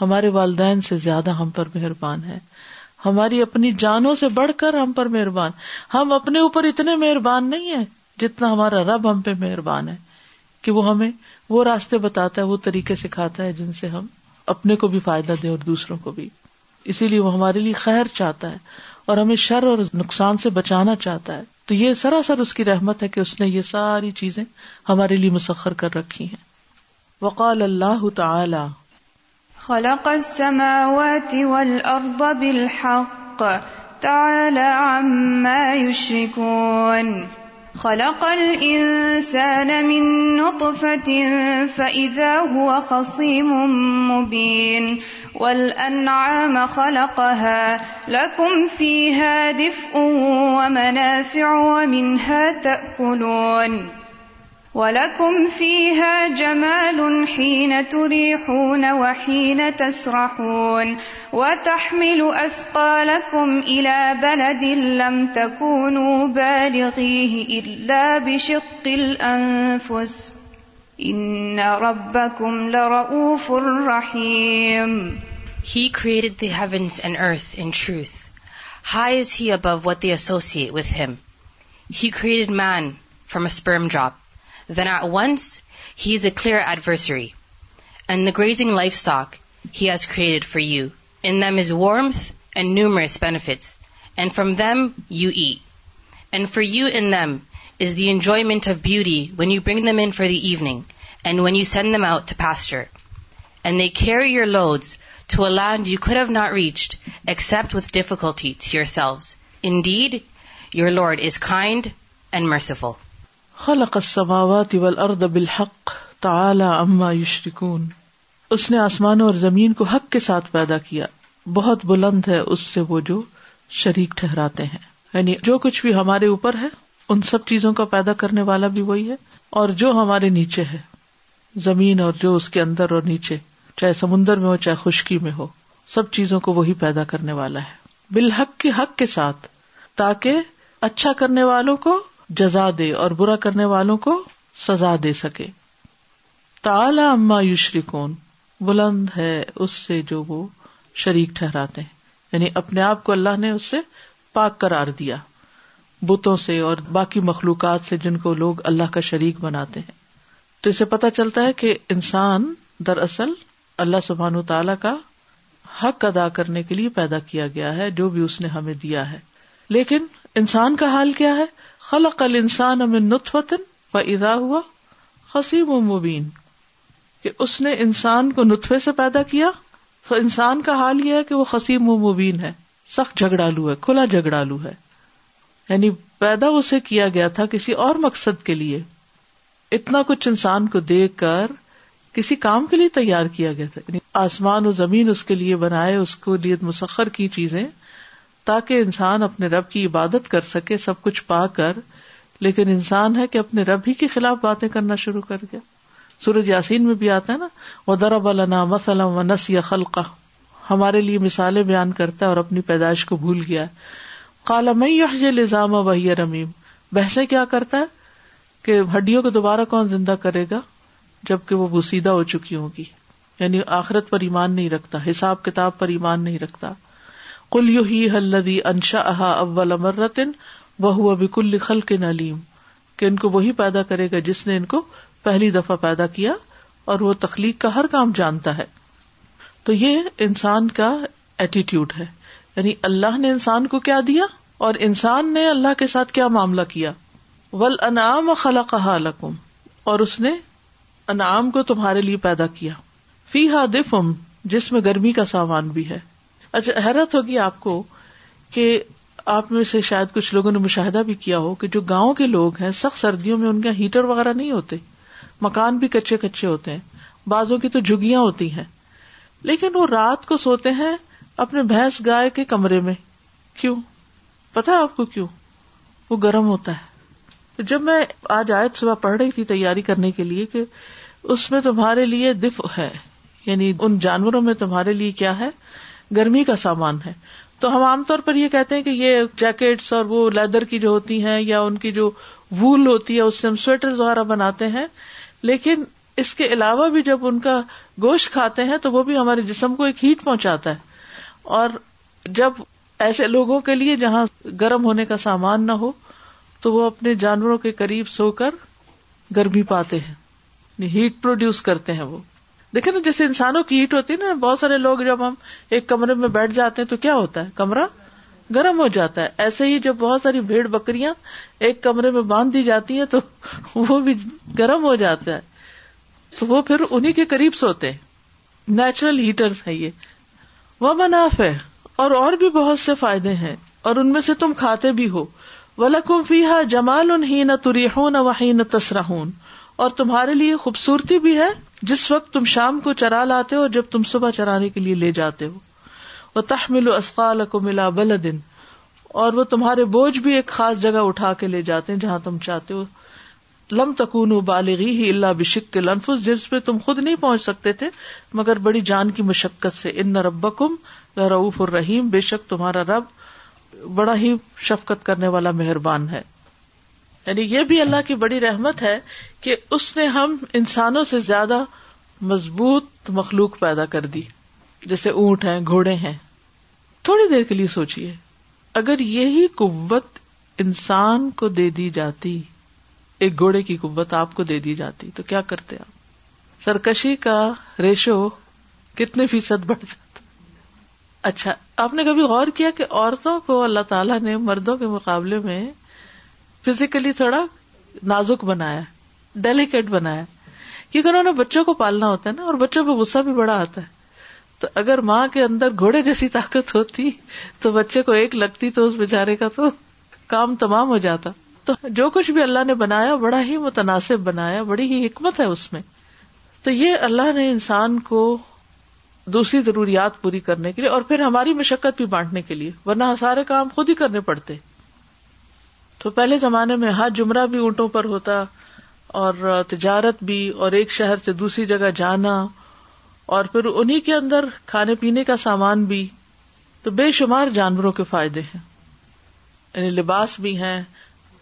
ہمارے والدین سے زیادہ ہم پر مہربان ہے ہماری اپنی جانوں سے بڑھ کر ہم پر مہربان ہم اپنے اوپر اتنے مہربان نہیں ہے جتنا ہمارا رب ہم پہ مہربان ہے کہ وہ ہمیں وہ راستے بتاتا ہے وہ طریقے سکھاتا ہے جن سے ہم اپنے کو بھی فائدہ دے اور دوسروں کو بھی اسی لیے وہ ہمارے لیے خیر چاہتا ہے اور ہمیں شر اور نقصان سے بچانا چاہتا ہے تو یہ سراسر اس کی رحمت ہے کہ اس نے یہ ساری چیزیں ہمارے لیے مسخر کر رکھی ہیں وقال اللہ تعالی خلق السماوات بالحق عما يشركون خلق الانسان من نطفة فإذا هو خصيم مبين والأنعام خلقها لكم فيها دفء ومنافع ومنها تأكلون وَلَكُمْ فِيهَا جَمَالٌ حِينَ تُرِيحُونَ وَحِينَ تَسْرَحُونَ وَتَحْمِلُ أَثْقَالَكُمْ إِلَى بَلَدٍ لَمْ تَكُونُوا بَالِغِيهِ إِلَّا بِشِقِّ الْأَنفُسِ إِنَّ رَبَّكُمْ لَرَؤُوفٌ رَحِيمٌ He created the heavens and earth in truth. High is He above what they associate with Him. He created man from a sperm drop. Then at once he is a clear adversary. And the grazing livestock he has created for you. In them is warmth and numerous benefits, and from them you eat. And for you in them is the enjoyment of beauty when you bring them in for the evening, and when you send them out to pasture. And they carry your loads to a land you could have not reached, except with difficulty to yourselves. Indeed, your Lord is kind and merciful. خلق خلقسماوا دلحق تالا اما یشرکون اس نے آسمان اور زمین کو حق کے ساتھ پیدا کیا بہت بلند ہے اس سے وہ جو شریک ٹھہراتے ہیں یعنی جو کچھ بھی ہمارے اوپر ہے ان سب چیزوں کا پیدا کرنے والا بھی وہی ہے اور جو ہمارے نیچے ہے زمین اور جو اس کے اندر اور نیچے چاہے سمندر میں ہو چاہے خشکی میں ہو سب چیزوں کو وہی پیدا کرنے والا ہے بالحق کے حق کے ساتھ تاکہ اچھا کرنے والوں کو جزا دے اور برا کرنے والوں کو سزا دے سکے تالا اما یو شری کون بلند ہے اس سے جو وہ شریک ٹھہراتے ہیں یعنی اپنے آپ کو اللہ نے اس سے پاک کرار دیا بتوں سے اور باقی مخلوقات سے جن کو لوگ اللہ کا شریک بناتے ہیں تو اسے پتا چلتا ہے کہ انسان دراصل اللہ سبحان و تعالی کا حق ادا کرنے کے لیے پیدا کیا گیا ہے جو بھی اس نے ہمیں دیا ہے لیکن انسان کا حال کیا ہے خلقل انسان ہمیں نتوتن و ادا ہوا خسیم و مبین انسان کو نطفے سے پیدا کیا تو انسان کا حال یہ ہے کہ وہ خسیم و مبین ہے سخت جھگڑالو ہے کھلا جھگڑالو ہے یعنی پیدا اسے کیا گیا تھا کسی اور مقصد کے لیے اتنا کچھ انسان کو دیکھ کر کسی کام کے لیے تیار کیا گیا تھا یعنی آسمان و زمین اس کے لیے بنائے اس کو لیے مسخر کی چیزیں تاکہ انسان اپنے رب کی عبادت کر سکے سب کچھ پا کر لیکن انسان ہے کہ اپنے رب ہی کے خلاف باتیں کرنا شروع کر گیا سورج یاسین میں بھی آتا ہے نا وہ درب علام و نس یا خلقہ ہمارے لیے مثالیں بیان کرتا ہے اور اپنی پیدائش کو بھول گیا کالا میں لزام بحیہ رمیم بحثیں کیا کرتا ہے کہ ہڈیوں کو دوبارہ کون زندہ کرے گا جبکہ وہ بسیدہ ہو چکی ہوگی یعنی آخرت پر ایمان نہیں رکھتا حساب کتاب پر ایمان نہیں رکھتا کل یو ہی حلدی انشا اول امر وہ کل کے نالیم کہ ان کو وہی پیدا کرے گا جس نے ان کو پہلی دفعہ پیدا کیا اور وہ تخلیق کا ہر کام جانتا ہے تو یہ انسان کا ایٹیٹیوڈ ہے یعنی اللہ نے انسان کو کیا دیا اور انسان نے اللہ کے ساتھ کیا معاملہ کیا ول انعام خلا خلاقہ اور اس نے انعام کو تمہارے لیے پیدا کیا فی ہا دفم جس میں گرمی کا سامان بھی ہے اچھا حیرت ہوگی آپ کو کہ آپ میں سے شاید کچھ لوگوں نے مشاہدہ بھی کیا ہو کہ جو گاؤں کے لوگ ہیں سخت سردیوں میں ان کے ہیٹر وغیرہ نہیں ہوتے مکان بھی کچے کچے ہوتے ہیں بازوں کی تو جھگیاں ہوتی ہیں لیکن وہ رات کو سوتے ہیں اپنے بھینس گائے کے کمرے میں کیوں پتا آپ کو کیوں وہ گرم ہوتا ہے جب میں آج آیت صبح پڑھ رہی تھی تیاری کرنے کے لیے کہ اس میں تمہارے لیے دف ہے یعنی ان جانوروں میں تمہارے لیے کیا ہے گرمی کا سامان ہے تو ہم عام طور پر یہ کہتے ہیں کہ یہ جیکٹس اور وہ لیدر کی جو ہوتی ہیں یا ان کی جو وول ہوتی ہے اس سے ہم سویٹر وغیرہ بناتے ہیں لیکن اس کے علاوہ بھی جب ان کا گوشت کھاتے ہیں تو وہ بھی ہمارے جسم کو ایک ہیٹ پہنچاتا ہے اور جب ایسے لوگوں کے لیے جہاں گرم ہونے کا سامان نہ ہو تو وہ اپنے جانوروں کے قریب سو کر گرمی پاتے ہیں ہیٹ یعنی پروڈیوس کرتے ہیں وہ دیکھے نا جیسے انسانوں کی ہیٹ ہوتی ہے نا بہت سارے لوگ جب ہم ایک کمرے میں بیٹھ جاتے ہیں تو کیا ہوتا ہے کمرہ گرم ہو جاتا ہے ایسے ہی جب بہت ساری بھیڑ بکریاں ایک کمرے میں باندھ دی جاتی ہیں تو وہ بھی گرم ہو جاتا ہے تو وہ پھر انہیں کے قریب سوتے نیچرل ہیٹر ہے یہ وہ مناف ہے اور اور بھی بہت سے فائدے ہیں اور ان میں سے تم کھاتے بھی ہو ولکم لکم فی ہا جمال ہی نہ ہوں نہ وہی نہ ہوں اور تمہارے لیے خوبصورتی بھی ہے جس وقت تم شام کو چرا لاتے ہو جب تم صبح چرانے کے لیے لے جاتے ہو وہ تحمل اسقال کو ملا بل دن اور وہ تمہارے بوجھ بھی ایک خاص جگہ اٹھا کے لے جاتے ہیں جہاں تم چاہتے ہو لم تکون بالغی ہی اللہ بشک کے لنفظ جس پہ تم خود نہیں پہنچ سکتے تھے مگر بڑی جان کی مشقت سے ان نہ رب کم نہ الرحیم بے شک تمہارا رب بڑا ہی شفقت کرنے والا مہربان ہے یعنی یہ بھی اللہ کی بڑی رحمت ہے کہ اس نے ہم انسانوں سے زیادہ مضبوط مخلوق پیدا کر دی جیسے اونٹ ہیں گھوڑے ہیں تھوڑی دیر کے لیے سوچیے اگر یہی قوت انسان کو دے دی جاتی ایک گھوڑے کی قوت آپ کو دے دی جاتی تو کیا کرتے آپ سرکشی کا ریشو کتنے فیصد بڑھ جاتا اچھا آپ نے کبھی غور کیا کہ عورتوں کو اللہ تعالیٰ نے مردوں کے مقابلے میں فزیکلی تھوڑا نازک بنایا ڈیلیکیٹ بنایا کیونکہ انہوں نے بچوں کو پالنا ہوتا ہے نا اور بچوں پہ غصہ بھی بڑا آتا ہے تو اگر ماں کے اندر گھوڑے جیسی طاقت ہوتی تو بچے کو ایک لگتی تو اس بےچارے کا تو کام تمام ہو جاتا تو جو کچھ بھی اللہ نے بنایا بڑا ہی متناسب بنایا بڑی ہی حکمت ہے اس میں تو یہ اللہ نے انسان کو دوسری ضروریات پوری کرنے کے لیے اور پھر ہماری مشقت بھی بانٹنے کے لیے ورنہ سارے کام خود ہی کرنے پڑتے تو پہلے زمانے میں ہر جمرہ بھی اونٹوں پر ہوتا اور تجارت بھی اور ایک شہر سے دوسری جگہ جانا اور پھر انہیں کے اندر کھانے پینے کا سامان بھی تو بے شمار جانوروں کے فائدے ہیں یعنی لباس بھی ہیں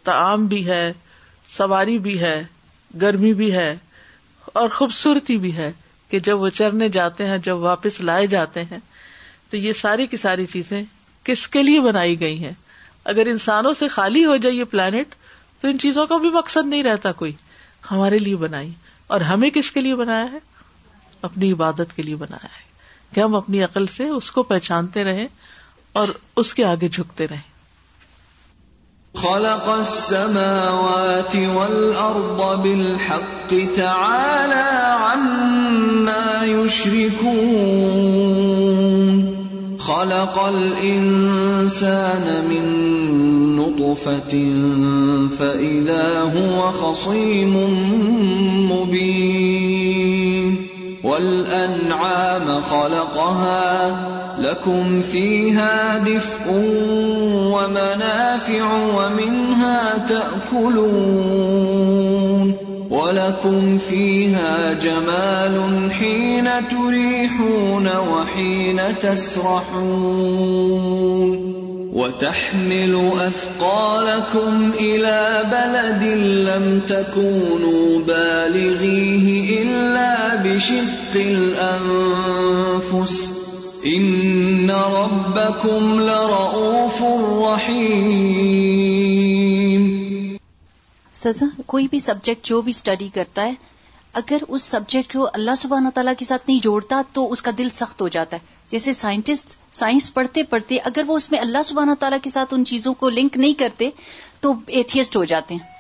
تعام بھی ہے سواری بھی ہے گرمی بھی ہے اور خوبصورتی بھی ہے کہ جب وہ چرنے جاتے ہیں جب واپس لائے جاتے ہیں تو یہ ساری کی ساری چیزیں کس کے لیے بنائی گئی ہیں اگر انسانوں سے خالی ہو جائے یہ پلانٹ تو ان چیزوں کا بھی مقصد نہیں رہتا کوئی ہمارے لیے بنائی اور ہمیں کس کے لیے بنایا ہے اپنی عبادت کے لیے بنایا ہے کہ ہم اپنی عقل سے اس کو پہچانتے رہے اور اس کے آگے جھکتے رہے خلق الإنسان من فإذا هو خصيم مبين والأنعام خلقها لكم فيها دفء ومنافع ومنها تأكلون ولكم فيها جمال حين تريحون وحين تسرحون وَتَحْمِلُ أَثْقَالَكُمْ إِلَى بَلَدٍ لَمْ تَكُونُوا بَالِغِيهِ إِلَّا بِشِقِّ الْأَنفُسِ إِنَّ رَبَّكُمْ لَرَؤُوفٌ رَحِيمٌ سزا کوئی بھی سبجیکٹ جو بھی سٹڈی کرتا ہے اگر اس سبجیکٹ کو اللہ سبحانہ تعالیٰ کے ساتھ نہیں جوڑتا تو اس کا دل سخت ہو جاتا ہے جیسے سائنٹسٹ سائنس پڑھتے پڑھتے اگر وہ اس میں اللہ سبحانہ تعالیٰ کے ساتھ ان چیزوں کو لنک نہیں کرتے تو ایتھیسٹ ہو جاتے ہیں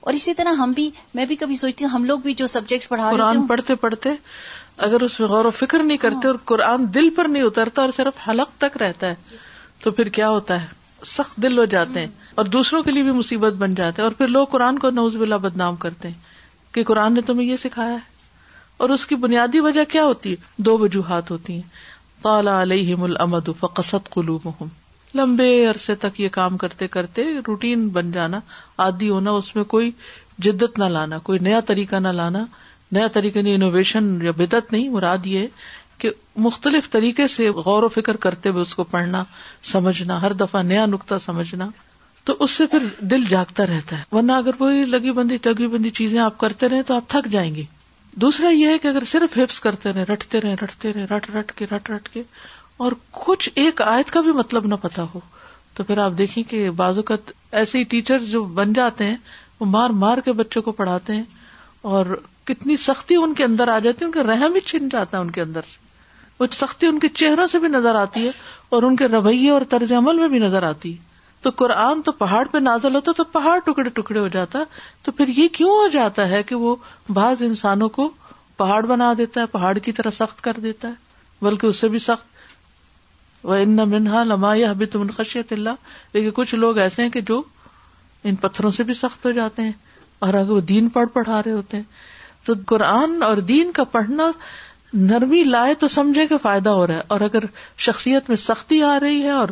اور اسی طرح ہم بھی میں بھی کبھی سوچتی ہوں ہم لوگ بھی جو سبجیکٹ پڑھا قرآن پڑھتے پڑھتے اگر اس میں غور و فکر نہیں کرتے ہاں۔ اور قرآن دل پر نہیں اترتا اور صرف حلق تک رہتا ہے تو پھر کیا ہوتا ہے سخت دل ہو جاتے ہیں اور دوسروں کے لیے بھی مصیبت بن جاتے ہیں اور پھر لوگ قرآن کو نوز بلا بدنام کرتے ہیں کہ قرآن نے تمہیں یہ سکھایا ہے اور اس کی بنیادی وجہ کیا ہوتی ہے دو وجوہات ہوتی ہیں علیہم الامد فقصت کلو محم لمبے عرصے تک یہ کام کرتے کرتے روٹین بن جانا عادی ہونا اس میں کوئی جدت نہ لانا کوئی نیا طریقہ نہ لانا نیا طریقے نے انوویشن یا بدت نہیں مراد یہ کہ مختلف طریقے سے غور و فکر کرتے ہوئے اس کو پڑھنا سمجھنا ہر دفعہ نیا نقطہ سمجھنا تو اس سے پھر دل جاگتا رہتا ہے ورنہ اگر وہی لگی بندی تگی بندی چیزیں آپ کرتے رہے تو آپ تھک جائیں گے دوسرا یہ ہے کہ اگر صرف حفظ کرتے رہے رٹتے رہے رٹتے رہے رٹ رٹ کے رٹ رٹ کے اور کچھ ایک آیت کا بھی مطلب نہ پتا ہو تو پھر آپ دیکھیں کہ بعض اوقات ایسے ہی ٹیچر جو بن جاتے ہیں وہ مار مار کے بچوں کو پڑھاتے ہیں اور کتنی سختی ان کے اندر آ جاتی ہے ان کا رحم ہی چھن جاتا ہے ان کے اندر سے وہ سختی ان کے چہروں سے بھی نظر آتی ہے اور ان کے رویے اور طرز عمل میں بھی نظر آتی ہے تو قرآن تو پہاڑ پہ نازل ہوتا تو پہاڑ ٹکڑے ٹکڑے ہو جاتا تو پھر یہ کیوں ہو جاتا ہے کہ وہ بعض انسانوں کو پہاڑ بنا دیتا ہے پہاڑ کی طرح سخت کر دیتا ہے بلکہ اس سے بھی سخت وہ ان منہا لما یا حبی لمایہ خشیت اللہ لیکن کچھ لوگ ایسے ہیں کہ جو ان پتھروں سے بھی سخت ہو جاتے ہیں اور اگر وہ دین پڑھ پڑھا رہے ہوتے ہیں تو قرآن اور دین کا پڑھنا نرمی لائے تو سمجھے کہ فائدہ ہو رہا ہے اور اگر شخصیت میں سختی آ رہی ہے اور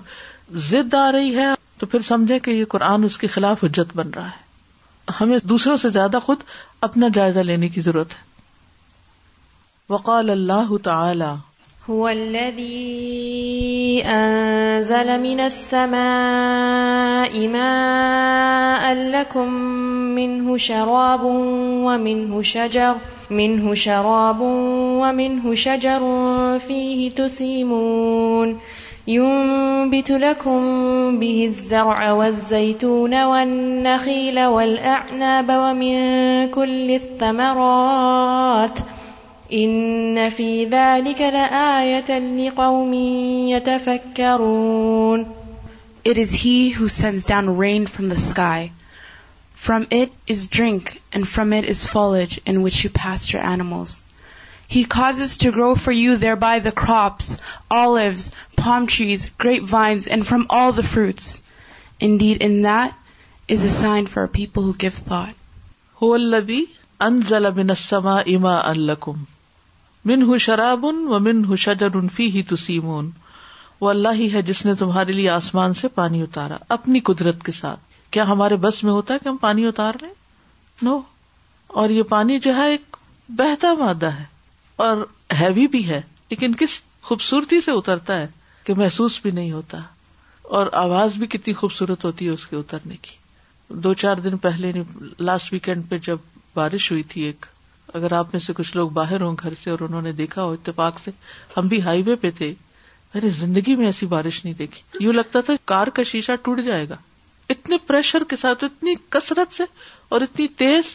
ضد آ رہی ہے تو پھر سمجھے کہ یہ قرآن اس کے خلاف حجت بن رہا ہے ہمیں دوسروں سے زیادہ خود اپنا جائزہ لینے کی ضرورت ہے وقال اللہ تعالی هو الذي أنزل من السماء ماء لكم منه شراب ومنه شجر منه شراب ومنه شجر فيه تسيمون ينبت لكم به الزرع والزيتون والنخيل والأعناب ومن كل الثمرات إن في ذلك لآية لقوم يتفكرون It is he who sends down rain from the sky. From it is drink, and from it is foliage in which you pasture animals. He causes to grow for you thereby the crops, olives, palm trees, grapevines, and from all the fruits. Indeed, in that is a sign for a people who give thought. هو الذي أنزل من السماء ماء لكم منه شراب ومنه شجر فيه تسيمون وہ اللہ ہی ہے جس نے تمہارے لیے آسمان سے پانی اتارا اپنی قدرت کے ساتھ کیا ہمارے بس میں ہوتا ہے کہ ہم پانی اتار لیں نو no. اور یہ پانی جو ہے ایک بہتا مادہ ہے اور ہیوی بھی ہے لیکن کس خوبصورتی سے اترتا ہے کہ محسوس بھی نہیں ہوتا اور آواز بھی کتنی خوبصورت ہوتی ہے اس کے اترنے کی دو چار دن پہلے لاسٹ ویکینڈ پہ جب بارش ہوئی تھی ایک اگر آپ میں سے کچھ لوگ باہر ہوں گھر سے اور انہوں نے دیکھا ہو اتفاق سے ہم بھی ہائی وے پہ تھے میں نے زندگی میں ایسی بارش نہیں دیکھی یوں لگتا تھا کار کا شیشہ ٹوٹ جائے گا اتنے پریشر کے ساتھ اتنی کسرت سے اور اتنی تیز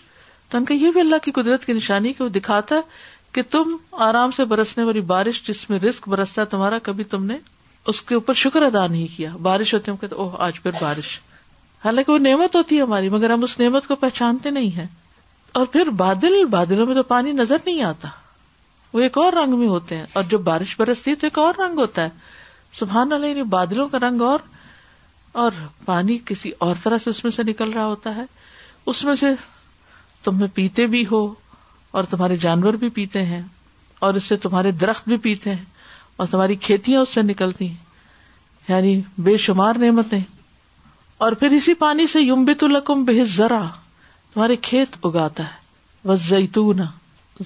تو ان کا یہ بھی اللہ کی قدرت کی نشانی کہ وہ دکھاتا ہے کہ تم آرام سے برسنے والی بارش جس میں رسک برستا ہے تمہارا کبھی تم نے اس کے اوپر شکر ادا نہیں کیا بارش ہوتی بارش حالانکہ وہ نعمت ہوتی ہے ہماری مگر ہم اس نعمت کو پہچانتے نہیں ہیں اور پھر بادل بادلوں میں تو پانی نظر نہیں آتا وہ ایک اور رنگ میں ہوتے ہیں اور جب بارش برستی ہے تو ایک اور رنگ ہوتا ہے سبحان اللہ یعنی بادلوں کا رنگ اور اور پانی کسی اور طرح سے اس میں سے نکل رہا ہوتا ہے اس میں سے تم میں پیتے بھی ہو اور تمہارے جانور بھی پیتے ہیں اور اس سے تمہارے درخت بھی پیتے ہیں اور تمہاری کھیتیاں اس سے نکلتی ہیں یعنی بے شمار نعمتیں اور پھر اسی پانی سے یوم بت بے ذرا تمہارے کھیت اگاتا ہے وہ زیتون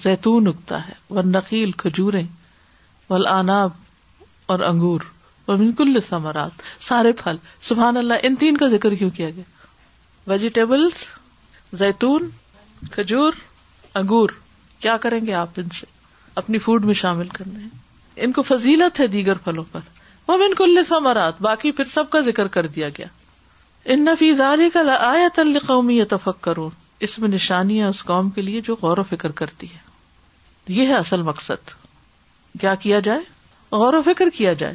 زیتون اگتا ہے وہ نقیل کھجورے آناب اور انگور بالکل ثمرات سارے پھل سبحان اللہ ان تین کا ذکر کیوں کیا گیا ویجیٹیبلس زیتون کھجور انگور کیا کریں گے آپ ان سے اپنی فوڈ میں شامل کرنے ان کو فضیلت ہے دیگر پھلوں پر وہ ان کو لسا باقی باقی سب کا ذکر کر دیا گیا ان نفیز علی کا آیا تل قومی یا تفک کرو اس میں نشانی ہے اس قوم کے لیے جو غور و فکر کرتی ہے یہ ہے اصل مقصد کیا کیا جائے غور و فکر کیا جائے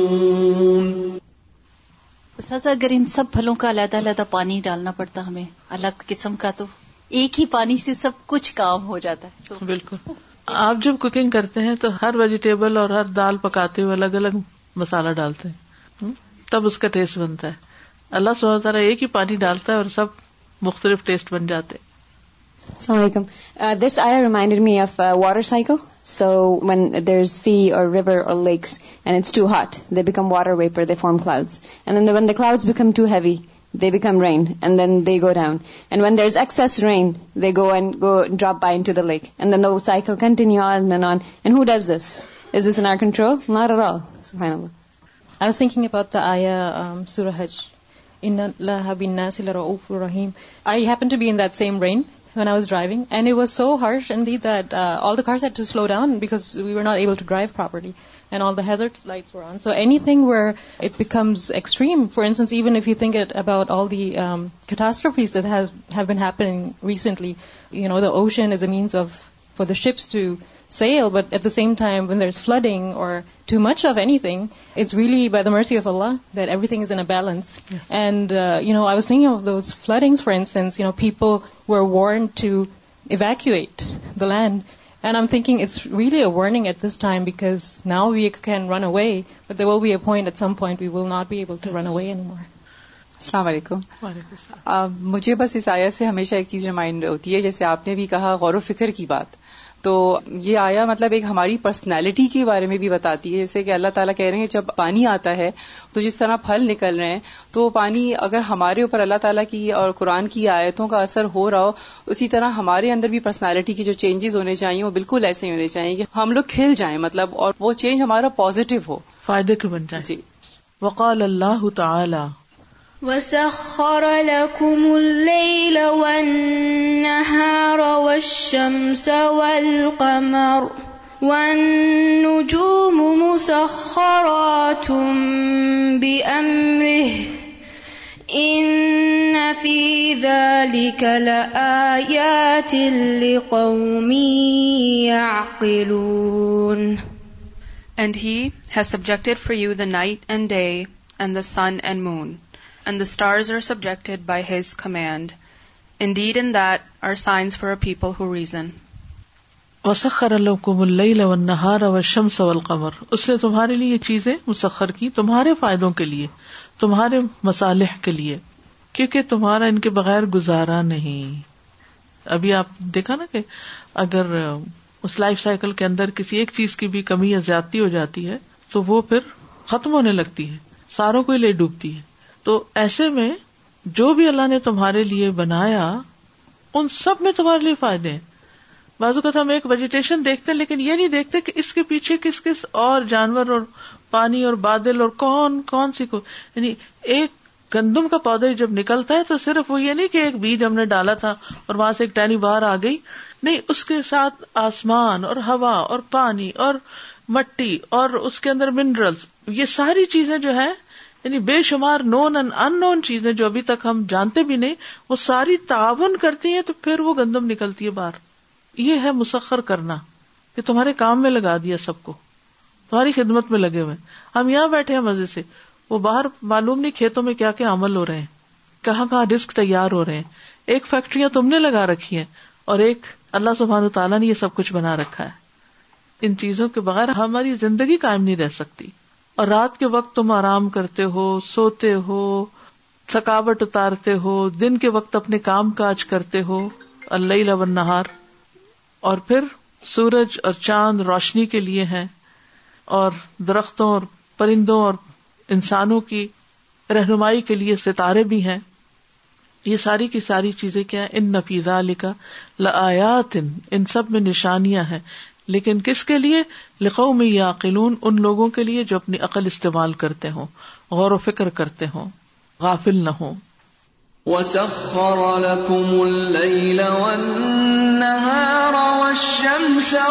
اگر ان سب پھلوں کا علیحدہ علیحدہ پانی ڈالنا پڑتا ہمیں الگ قسم کا تو ایک ہی پانی سے سب کچھ کام ہو جاتا ہے بالکل آپ جب کوکنگ کرتے ہیں تو ہر ویجیٹیبل اور ہر دال پکاتے ہوئے الگ الگ مسالہ ڈالتے ہیں تب اس کا ٹیسٹ بنتا ہے اللہ سبحانہ تعالیٰ ایک ہی پانی ڈالتا ہے اور سب مختلف ٹیسٹ بن جاتے ہیں السلام علیکم this I remind me of water cycle so when there is sea or river or lakes and it's too hot they become water vapour they form clouds and when the clouds become too heavy they become rain and then they go down and when there is excess rain they go and go drop by into the lake and then the cycle continue on then on and who does this is this in our control not all final I was thinking about the I سورہج in اللہ بن ناصر رحیم I happen to be in that same rain when as driving and you was so harsh in دل درس is slow down because we were not able to drive properly and all those at light so anything where it becomes extreme for instance even if you think at about all the گٹاسٹر face been he recently you know داشن is امی of for the ships to run but at the will time Allah point at is point a will not be able now we run away السلام علیکم مجھے بس اس آیا سے ہمیشہ ایک چیز ریمائنڈ ہوتی ہے جیسے آپ نے بھی کہا غور و فکر کی بات تو یہ آیا مطلب ایک ہماری پرسنالٹی کے بارے میں بھی بتاتی ہے جیسے کہ اللہ تعالیٰ کہہ رہے ہیں جب پانی آتا ہے تو جس طرح پھل نکل رہے ہیں تو وہ پانی اگر ہمارے اوپر اللہ تعالیٰ کی اور قرآن کی آیتوں کا اثر ہو رہا ہو اسی طرح ہمارے اندر بھی پرسنالٹی کے جو چینجز ہونے چاہیے وہ بالکل ایسے ہی ہونے چاہیے کہ ہم لوگ کھل جائیں مطلب اور وہ چینج ہمارا پازیٹو ہو فائدے کے بن جائے جی۔ تعالی وسخر لكم الليل والنهار والشمس والقمر والنجوم مسخرات بأمره إن في ذلك لآيات لقوم يعقلون And he has subjected for you the night and day and the sun and moon. People وسخر اللہ قبول نہار اوشم سول قبر اس نے تمہارے لیے یہ چیزیں مسخر کی تمہارے فائدوں کے لیے تمہارے مسالح کے لیے کیونکہ تمہارا ان کے بغیر گزارا نہیں ابھی آپ دیکھا نا کہ اگر اس لائف سائیکل کے اندر کسی ایک چیز کی بھی کمی یا زیادتی ہو جاتی ہے تو وہ پھر ختم ہونے لگتی ہے ساروں کو ہی لے ڈوبتی ہے تو ایسے میں جو بھی اللہ نے تمہارے لیے بنایا ان سب میں تمہارے لیے فائدے ہیں بازو اوقات ہم ایک ویجیٹیشن دیکھتے ہیں لیکن یہ نہیں دیکھتے کہ اس کے پیچھے کس کس اور جانور اور پانی اور بادل اور کون کون سی کو یعنی ایک گندم کا پودا جب نکلتا ہے تو صرف وہ یہ نہیں کہ ایک بیج ہم نے ڈالا تھا اور وہاں سے ایک ٹہنی باہر آ گئی نہیں اس کے ساتھ آسمان اور ہوا اور پانی اور مٹی اور اس کے اندر منرلس یہ ساری چیزیں جو ہے یعنی بے شمار نون اینڈ ان نون چیزیں جو ابھی تک ہم جانتے بھی نہیں وہ ساری تعاون کرتی ہیں تو پھر وہ گندم نکلتی ہے باہر یہ ہے مسخر کرنا کہ تمہارے کام میں لگا دیا سب کو تمہاری خدمت میں لگے ہوئے ہم یہاں بیٹھے ہیں مزے سے وہ باہر معلوم نہیں کھیتوں میں کیا کیا عمل ہو رہے ہیں کہاں کہاں رسک تیار ہو رہے ہیں ایک فیکٹریاں تم نے لگا رکھی ہیں اور ایک اللہ سبحان تعالیٰ نے یہ سب کچھ بنا رکھا ہے ان چیزوں کے بغیر ہماری زندگی قائم نہیں رہ سکتی اور رات کے وقت تم آرام کرتے ہو سوتے ہو تھکاوٹ اتارتے ہو دن کے وقت اپنے کام کاج کرتے ہو اللہ نہار اور پھر سورج اور چاند روشنی کے لیے ہیں اور درختوں اور پرندوں اور انسانوں کی رہنمائی کے لیے ستارے بھی ہیں یہ ساری کی ساری چیزیں کیا ان نفیزہ لکھا لیات ان سب میں نشانیاں ہیں لیکن کس کے لیے لکھو میں یہ عقلون ان لوگوں کے لیے جو اپنی عقل استعمال کرتے ہوں غور و فکر کرتے ہوں غافل نہ ہو سب سو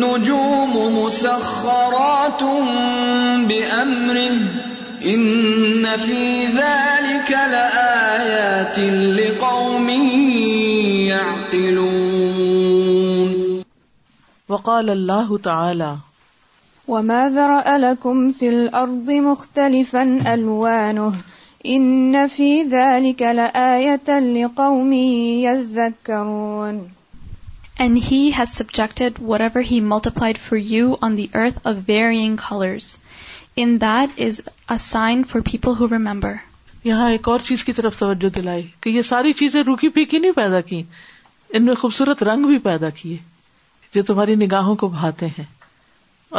نوم تم بے انفیز قومی وقال اللہ تعالی وما ذرأ لكم في الأرض مختلفا ألوانه إن في ذلك لآية لقوم يذكرون And he has subjected whatever he multiplied for you on the earth of varying colors. In that is a sign for people who remember. یہاں ایک اور چیز کی طرف توجہ دلائی کہ یہ ساری چیزیں روکی پھیکی نہیں پیدا کی ان میں خوبصورت رنگ بھی پیدا کیے جو تمہاری نگاہوں کو بھاتے ہیں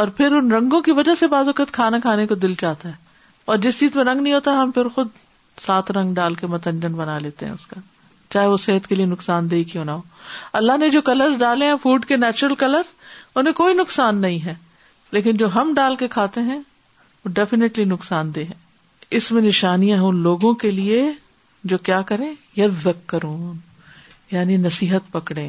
اور پھر ان رنگوں کی وجہ سے بعض اوقات کھانا کھانے کو دل چاہتا ہے اور جس چیز میں رنگ نہیں ہوتا ہم پھر خود سات رنگ ڈال کے متنجن بنا لیتے ہیں اس کا چاہے وہ صحت کے لیے نقصان دہ کیوں نہ ہو اللہ نے جو کلر ڈالے ہیں فوڈ کے نیچرل کلر انہیں کوئی نقصان نہیں ہے لیکن جو ہم ڈال کے کھاتے ہیں وہ ڈیفینیٹلی نقصان دہ ہے اس میں نشانیاں ہوں لوگوں کے لیے جو کیا کریں یا ویک کروں یعنی نصیحت پکڑے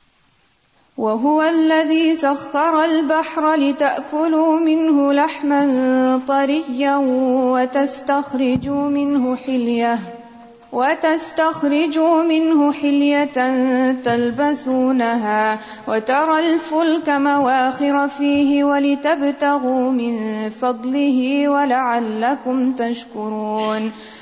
119. وهو الذي سخر البحر لتأكلوا منه لحما طريا وتستخرجوا منه حلية, وتستخرجوا منه حلية تلبسونها وترى الفلك مواخر فيه ولتبتغوا من فضله ولعلكم تشكرون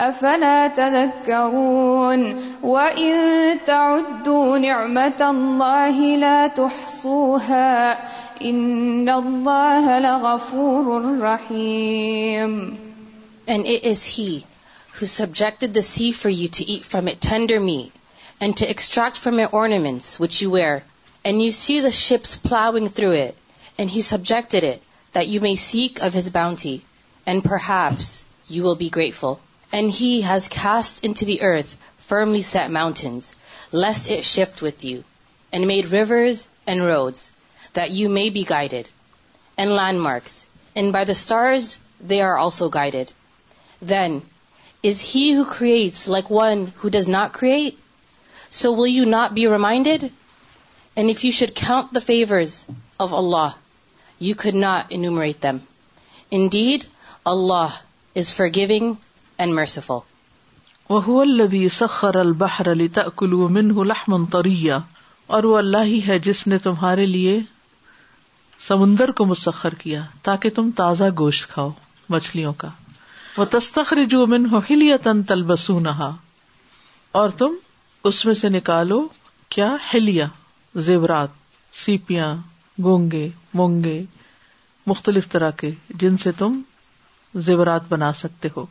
أفلا تذكرون وإن تعدوا نعمة الله لا تحصوها إن الله لغفور رحيم And it is he who subjected the sea for you to eat from it tender meat and to extract from it ornaments which you wear and you see the ships plowing through it and he subjected it that you may seek of his bounty and perhaps you will be grateful. And he has cast into the earth firmly set mountains, lest it shift with you, and made rivers and roads, that you may be guided, and landmarks, and by the stars they are also guided. Then, is he who creates like one who does not create? So will you not be reminded? And if you should count the favors of Allah, you could not enumerate them. Indeed, Allah is forgiving and merciful ودی سخر البحر علی من الحمت اور وہ اللہ ہی ہے جس نے تمہارے لیے سمندر کو مسخر کیا تاکہ تم تازہ گوشت کھاؤ مچھلیوں کا وہ تصرین نہا اور تم اس میں سے نکالو کیا ہلیا زیورات سیپیاں گونگے مونگے مختلف طرح کے جن سے تم زیورات بنا سکتے ہو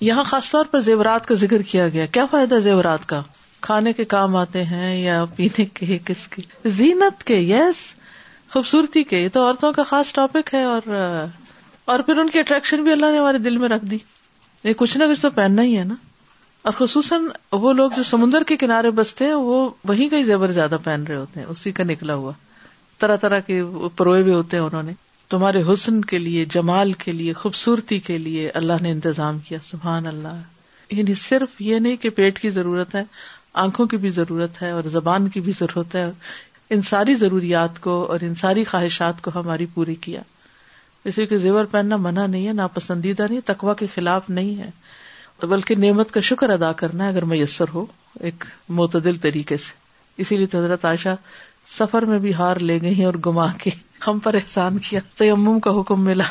یہاں خاص طور پر زیورات کا ذکر کیا گیا کیا فائدہ زیورات کا کھانے کے کام آتے ہیں یا پینے کے [laughs] کس کے زینت کے یس خوبصورتی کے یہ تو عورتوں کا خاص ٹاپک ہے اور اور پھر ان کی اٹریکشن بھی اللہ نے ہمارے دل میں رکھ دی یہ کچھ نہ کچھ تو پہننا ہی ہے نا اور خصوصاً وہ لوگ جو سمندر کے کنارے بستے ہیں وہ وہیں کا ہی زیور زیادہ پہن رہے ہوتے ہیں اسی کا نکلا ہوا طرح طرح کے پروئے بھی ہوتے ہیں انہوں نے تمہارے حسن کے لیے جمال کے لیے خوبصورتی کے لیے اللہ نے انتظام کیا سبحان اللہ یعنی صرف یہ نہیں کہ پیٹ کی ضرورت ہے آنکھوں کی بھی ضرورت ہے اور زبان کی بھی ضرورت ہے ان ساری ضروریات کو اور ان ساری خواہشات کو ہماری پوری کیا اسی کہ زیور پہننا منع نہیں ہے نا پسندیدہ نہیں تقوا کے خلاف نہیں ہے بلکہ نعمت کا شکر ادا کرنا ہے اگر میسر ہو ایک معتدل طریقے سے اسی لیے حضرت عائشہ سفر میں بھی ہار لے گئی اور گما کے ہم پر احسان کیا تیمم کا حکم ملا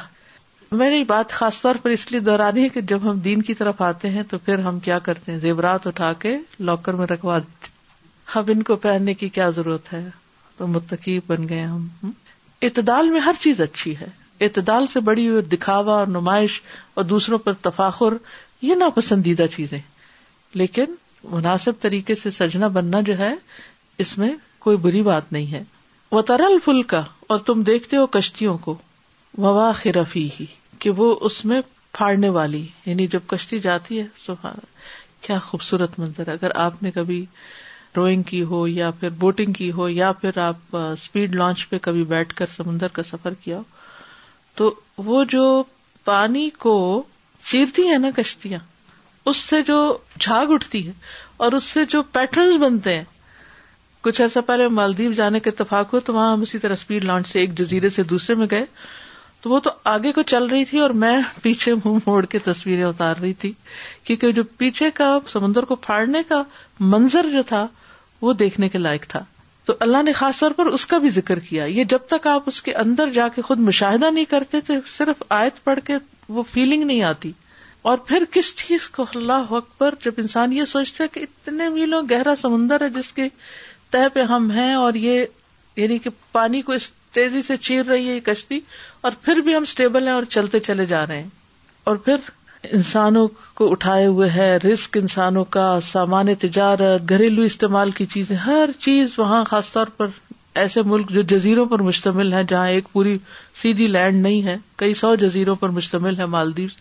میں نے بات خاص طور پر اس لیے دہرانی ہے کہ جب ہم دین کی طرف آتے ہیں تو پھر ہم کیا کرتے ہیں زیورات اٹھا کے لاکر میں رکھوا دیتے ہم ان کو پہننے کی کیا ضرورت ہے تو متقی بن گئے ہم اعتدال میں ہر چیز اچھی ہے اعتدال سے بڑی ہوئی دکھاوا اور نمائش اور دوسروں پر تفاخر یہ ناپسندیدہ چیزیں لیکن مناسب طریقے سے سجنا بننا جو ہے اس میں کوئی بری بات نہیں ہے وہ ترل فل کا اور تم دیکھتے ہو کشتیوں کو ووا خرفی ہی کہ وہ اس میں پھاڑنے والی یعنی جب کشتی جاتی ہے صبح کیا خوبصورت منظر ہے اگر آپ نے کبھی روئنگ کی ہو یا پھر بوٹنگ کی ہو یا پھر آپ اسپیڈ لانچ پہ کبھی بیٹھ کر سمندر کا سفر کیا ہو تو وہ جو پانی کو چیرتی ہے نا کشتیاں اس سے جو جھاگ اٹھتی ہے اور اس سے جو پیٹرنس بنتے ہیں کچھ عرصہ پہلے مالدیپ جانے کے اتفاق ہو تو وہاں ہم اسی طرح اسپیڈ لانچ سے ایک جزیرے سے دوسرے میں گئے تو وہ تو آگے کو چل رہی تھی اور میں پیچھے منہ موڑ کے تصویریں اتار رہی تھی کیونکہ جو پیچھے کا سمندر کو پھاڑنے کا منظر جو تھا وہ دیکھنے کے لائق تھا تو اللہ نے خاص طور پر اس کا بھی ذکر کیا یہ جب تک آپ اس کے اندر جا کے خود مشاہدہ نہیں کرتے تو صرف آیت پڑھ کے وہ فیلنگ نہیں آتی اور پھر کس چیز کو اللہ اکبر پر جب انسان یہ سوچتا ہے کہ اتنے میلوں گہرا سمندر ہے جس کے تہ پہ ہم ہیں اور یہ یعنی کہ پانی کو اس تیزی سے چیر رہی ہے یہ کشتی اور پھر بھی ہم اسٹیبل ہیں اور چلتے چلے جا رہے ہیں اور پھر انسانوں کو اٹھائے ہوئے ہے رسک انسانوں کا سامان تجارت گھریلو استعمال کی چیزیں ہر چیز وہاں خاص طور پر ایسے ملک جو جزیروں پر مشتمل ہے جہاں ایک پوری سیدھی لینڈ نہیں ہے کئی سو جزیروں پر مشتمل ہے مالدیوز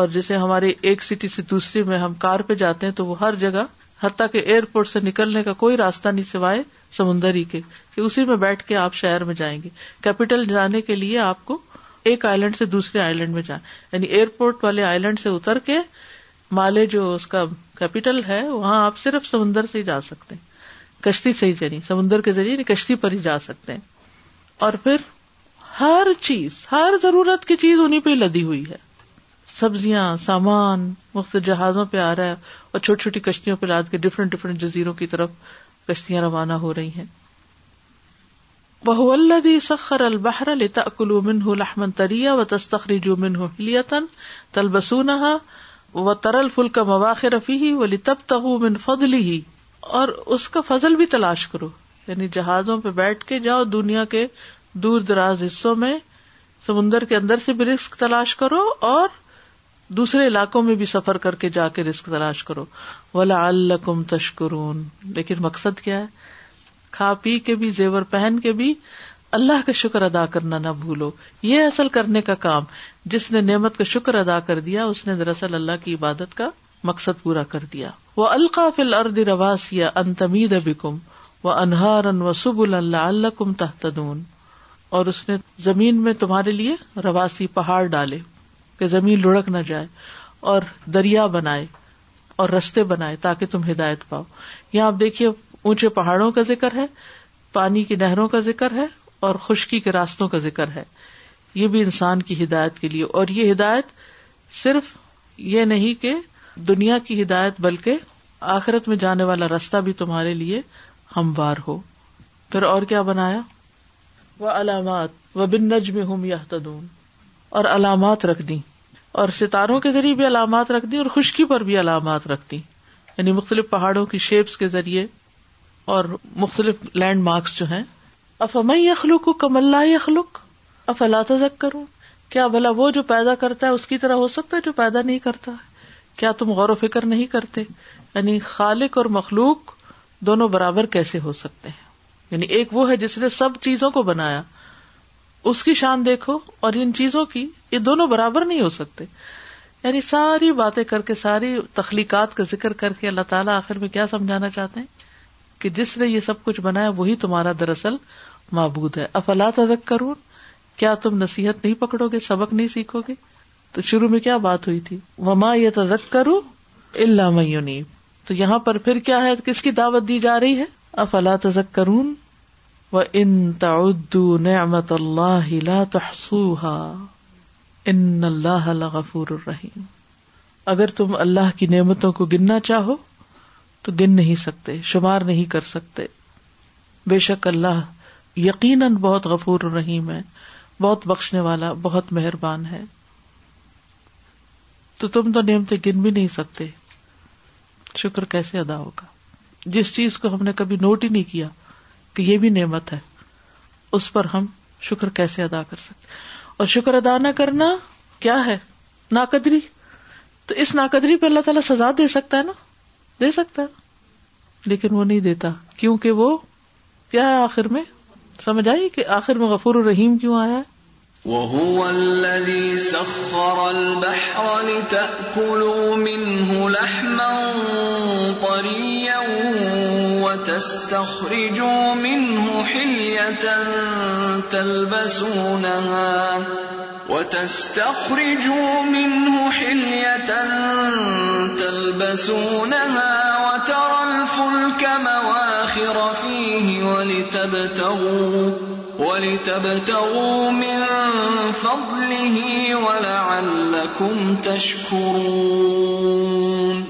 اور جیسے ہمارے ایک سٹی سے دوسری میں ہم کار پہ جاتے ہیں تو وہ ہر جگہ حتیٰ کہ ایئرپورٹ سے نکلنے کا کوئی راستہ نہیں سوائے سمندر ہی کے اسی میں بیٹھ کے آپ شہر میں جائیں گے کیپیٹل جانے کے لیے آپ کو ایک آئیلینڈ سے دوسرے آئیلینڈ میں جائیں یعنی ایئرپورٹ والے آئیلینڈ سے اتر کے مالے جو اس کا کیپیٹل ہے وہاں آپ صرف سمندر سے ہی جا سکتے ہیں کشتی سے ہی یعنی سمندر کے ذریعے کشتی پر ہی جا سکتے ہیں اور پھر ہر چیز ہر ضرورت کی چیز انہیں پہ لدی ہوئی ہے سبزیاں سامان مختلف جہازوں پہ آ رہا ہے اور چھوٹی چھوٹی کشتیاں پہ لاد کے ڈفرینٹ ڈفرینٹ جزیروں کی طرف کشتیاں روانہ ہو رہی ہیں بہ الدی سخر البحر لتا لحمن تریا و تستخری تل بسونہ و ترل فل کا مواقع رفی ہی و لب تہ من فدلی ہی اور اس کا فضل بھی تلاش کرو یعنی جہازوں پہ بیٹھ کے جاؤ دنیا کے دور دراز حصوں میں سمندر کے اندر سے بھی رسک تلاش کرو اور دوسرے علاقوں میں بھی سفر کر کے جا کے رسک تلاش کرو ولا الکم تشکرون لیکن مقصد کیا ہے کھا پی کے بھی زیور پہن کے بھی اللہ کا شکر ادا کرنا نہ بھولو یہ اصل کرنے کا کام جس نے نعمت کا شکر ادا کر دیا اس نے دراصل اللہ کی عبادت کا مقصد پورا کر دیا وہ القاف الرد رواس یا ان تمید ابھی کم وہ ان وسب اللہ اللہ کم تحت اور اس نے زمین میں تمہارے لیے رواسی پہاڑ ڈالے کہ زمین لڑک نہ جائے اور دریا بنائے اور رستے بنائے تاکہ تم ہدایت پاؤ یہاں آپ دیکھیے اونچے پہاڑوں کا ذکر ہے پانی کی نہروں کا ذکر ہے اور خشکی کے راستوں کا ذکر ہے یہ بھی انسان کی ہدایت کے لیے اور یہ ہدایت صرف یہ نہیں کہ دنیا کی ہدایت بلکہ آخرت میں جانے والا رستہ بھی تمہارے لیے ہموار ہو پھر اور کیا بنایا وہ علامات و بن نج میں ہوں یا اور علامات رکھ دی اور ستاروں کے ذریعے بھی علامات رکھ دی اور خشکی پر بھی علامات رکھ دی یعنی مختلف پہاڑوں کی شیپس کے ذریعے اور مختلف لینڈ مارکس جو ہیں افامئی اخلوق اللہ اخلوق افلا تزک کروں کیا بھلا وہ جو پیدا کرتا ہے اس کی طرح ہو سکتا ہے جو پیدا نہیں کرتا کیا تم غور و فکر نہیں کرتے یعنی خالق اور مخلوق دونوں برابر کیسے ہو سکتے ہیں یعنی ایک وہ ہے جس نے سب چیزوں کو بنایا اس کی شان دیکھو اور ان چیزوں کی یہ دونوں برابر نہیں ہو سکتے یعنی ساری باتیں کر کے ساری تخلیقات کا ذکر کر کے اللہ تعالیٰ آخر میں کیا سمجھانا چاہتے ہیں کہ جس نے یہ سب کچھ بنایا وہی تمہارا دراصل معبود ہے افلا تذک کرون کیا تم نصیحت نہیں پکڑو گے سبق نہیں سیکھو گے تو شروع میں کیا بات ہوئی تھی وما یہ تذک کرو اللہ میون تو یہاں پر پھر کیا ہے کس کی دعوت دی جا رہی ہے افلا تذک کرون ان تعدو نعمت اللہ تحصوها ان اللہ اللہ غفور الرحیم اگر تم اللہ کی نعمتوں کو گننا چاہو تو گن نہیں سکتے شمار نہیں کر سکتے بے شک اللہ یقیناً بہت غفور الرحیم ہے بہت بخشنے والا بہت مہربان ہے تو تم تو نعمتیں گن بھی نہیں سکتے شکر کیسے ادا ہوگا جس چیز کو ہم نے کبھی نوٹ ہی نہیں کیا کہ یہ بھی نعمت ہے اس پر ہم شکر کیسے ادا کر سکتے اور شکر ادا نہ کرنا کیا ہے ناقدری تو اس ناقدری پہ اللہ تعالیٰ سزا دے سکتا ہے نا دے سکتا ہے لیکن وہ نہیں دیتا کیونکہ وہ کیا ہے آخر میں سمجھ آئی کہ آخر میں غفور الرحیم کیوں آیا وَهُوَ الَّذِي تستخرجوا منه حلية تلبسونها وتستخرجوا منه حلية تلبسونها وترى الفلك مواخر فيه ولتبتغوا ولتبتغوا من فضله ولعلكم تشكرون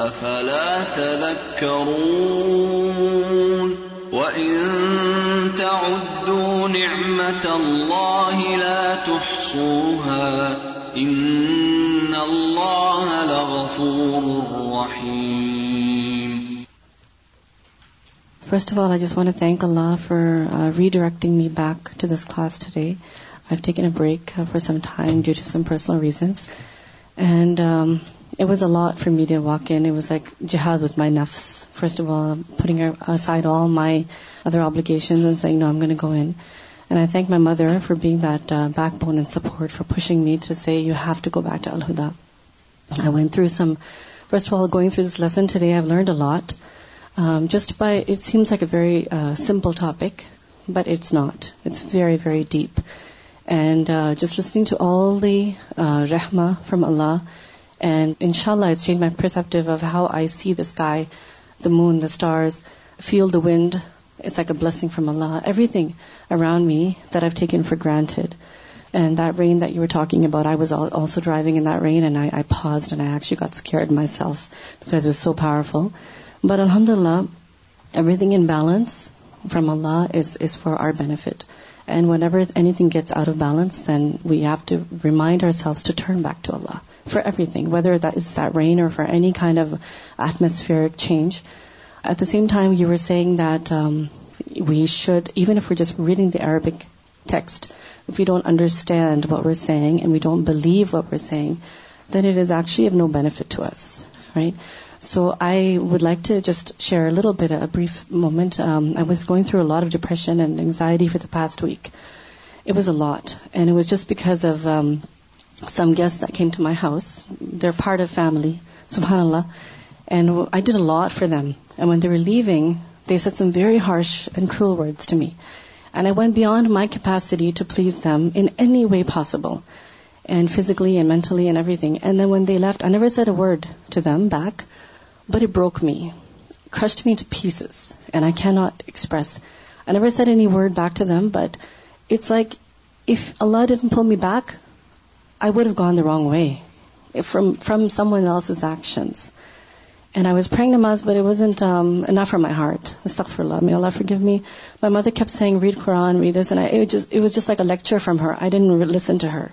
افلا تذكرون وان تعدوا نعمه الله لا تحصوها ان الله لغفور رحيم First of all, I just want to thank Allah for uh, redirecting me back to this class today. I've taken a break uh, for some time due to some personal reasons. And um, it was a lot from me the walk and it was like جہاد with my نفس first of all all my other ability no gun go in and I thank my mother for being that backbone and support for pushing me through so you have to go back الدا when through some first of all going through this lesson today have learned a lot just by it seems ایک very simple topic but it's not it's very very deep and just listening to all the رحما from Allah and ان شاء اللہ it seen my perspective how I see the sky the moon the stars feel the wind it's ایک blessing from Allah everything around me درف taken for granted and then though are talking about I was also driving رینڈس myself because so powerful but الحمد اللہ everything in balance from Allah is for aware بیٹھ And whenever anything gets out of balance, then we have to remind ourselves to turn back to Allah for everything, whether that is that rain or for any kind of atmospheric change. At the same time, you were saying that um, we should, even if we're just reading the Arabic text, if we don't understand what we're saying and we don't believe what we're saying, then it is actually of no benefit to us, right? So I would like to just share a little bit, a brief moment. Um, I was going through a lot of depression and anxiety for the past week. It was a lot, and it was just because of um, some guests that came to my house. They're part of family, [laughs] subhanAllah. And I did a lot for them. And when they were leaving, they said some very harsh and cruel words to me. And I went beyond my capacity to please them in any way possible, and physically and mentally and everything. And then when they left, I never said a word to them back. But it broke me, crushed me to pieces, and I cannot express. I never said any word back to them, but it's like if Allah didn't pull me back, I would have gone the wrong way eh, from someone else's actions. And I was praying namaz, but it wasn't um, enough for my heart. Astaghfirullah, may Allah forgive me. My mother kept saying, read Quran, read this, and it was just like a lecture from her. I didn't listen to her.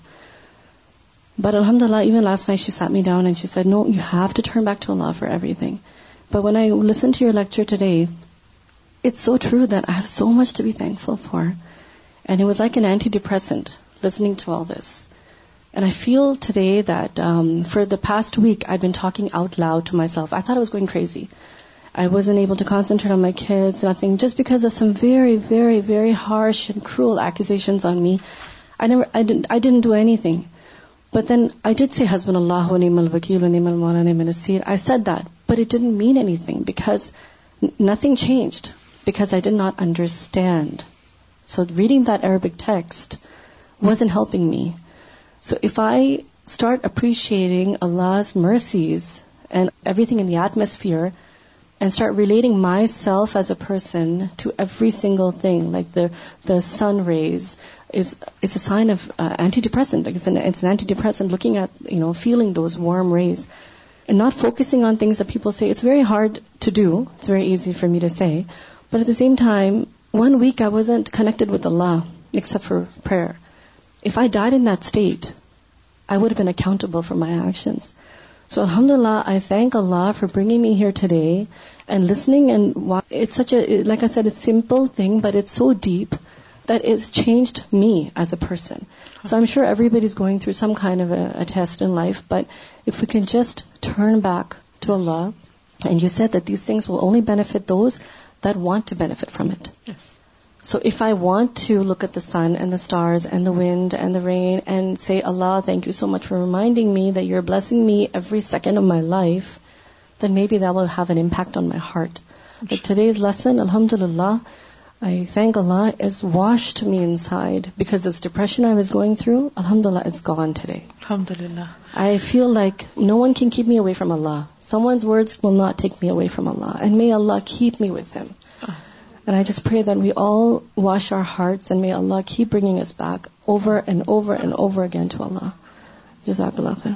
But alhamdulillah, even last night she sat me down and she said, no, you have to turn back to Allah for everything. But when I listened to your lecture today, it's so true that I have so much to be thankful for. And it was like an antidepressant, listening to all this. And I feel today that um, for the past week, I've been talking out loud to myself. I thought I was going crazy. I wasn't able to concentrate on my kids, nothing, just because of some very, very, very harsh and cruel accusations on me. I didn't do anything. But that's حزبن اللہ وکیل مولانا said that but it didn't mean anything because nothing changed I did not understand so reading that Arabic text was in helping me so if I start appreciating Allah's mercies and everything in atmosphere and start relating myself as a person to every single thing like the sunrise sign of anti depression anti depression looking at you know feeling those warm ways and not focus on things uh people see it's very hard to do it's very easy for me to say at the same time one week I was and connected with Allah fear if I died in the would beatable for my action so الحمد اللہ I thank Allah for bringing me here today and listening like simple thing but it's so deep that has changed me as a person. So I'm sure everybody's going through some kind of a test in life, but if we can just turn back to Allah, and you said that these things will only benefit those that want to benefit from it. Yes. So if I want to look at the sun and the stars and the wind and the rain and say, Allah, thank you so much for reminding me that you're blessing me every second of my life, then maybe that will have an impact on my heart. But today's lesson, alhamdulillah, I thank Allah has washed me inside because as depression I was going through الحمد للہ is gone today الحمد للہ I feel like no one can keep me away from Allah someone's words will not take me away from Allah and may Allah keep me with him and I just pray then we all wash our hearts and may Allah keep bringing us back over and over and over again to Allah جزاک اللہ خیر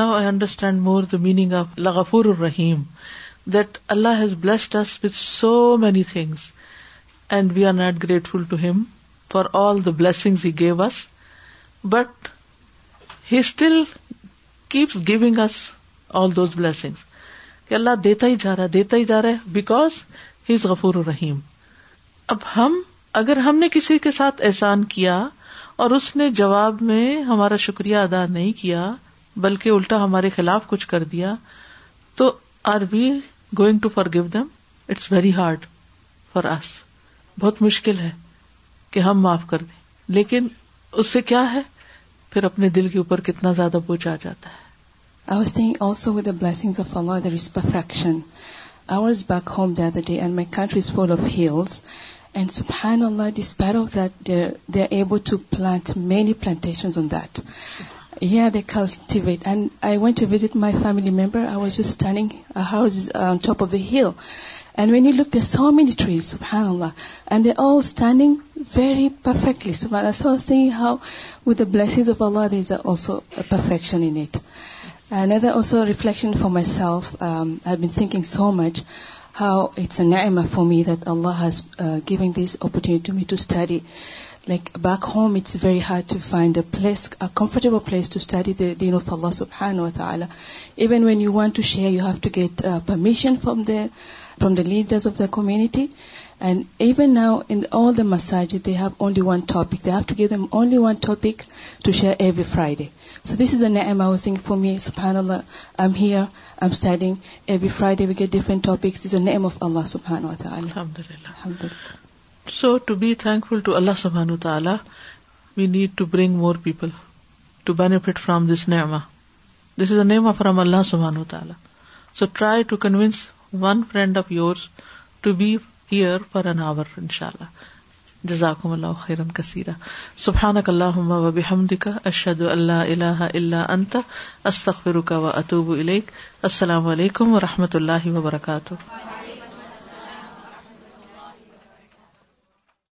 now I understand more the meaning of لغفور الرحیم that Allah has blessed us with so many things and we are not grateful to him for all the blessing he gave us but he still keeps giving us all those کہ اللہ دیتا ہی جا رہا دیتا ہی جا رہا ہے because he is غفور رحیم اب ہم اگر ہم نے کسی کے ساتھ احسان کیا اور اس نے جواب میں ہمارا شکریہ ادا نہیں کیا بلکہ الٹا ہمارے خلاف کچھ کر دیا تو are we going to forgive them it's very hard for us بہت مشکل ہے کہ ہم معاف کر دیں لیکن اس سے کیا ہے پھر اپنے دل کے اوپر کتنا زیادہ بوجھ آ جاتا ہے blessing perfection Yeah, back home And and my to visit of family and I was able many plantation on that on house of the hill And when you look, there's so many trees, subhanAllah. And they're all standing very perfectly, subhanAllah. So I was thinking how, with the blessings of Allah, there's also a perfection in it. Another also reflection for myself, um, I've been thinking so much how it's a ni'mah for me that Allah has uh, given this opportunity to me to study. Like back home, it's very hard to find a place, a comfortable place to study the deen of Allah subhanahu wa ta'ala. Even when you want to share, you have to get uh, permission from the from leader of the committee and even now مسائل to share every Friday so this is a and I'm going every Friday ویگیت of اللہ سبحان سبحانس one friend of yours to be here for an hour ان شاء اللہ جزاکم اللہ خیرن کثیرا سبحان اللہ و بحمد کا اشد اللہ اللہ اللہ انت استخر کا و اطوب السلام علیکم و رحمۃ اللہ وبرکاتہ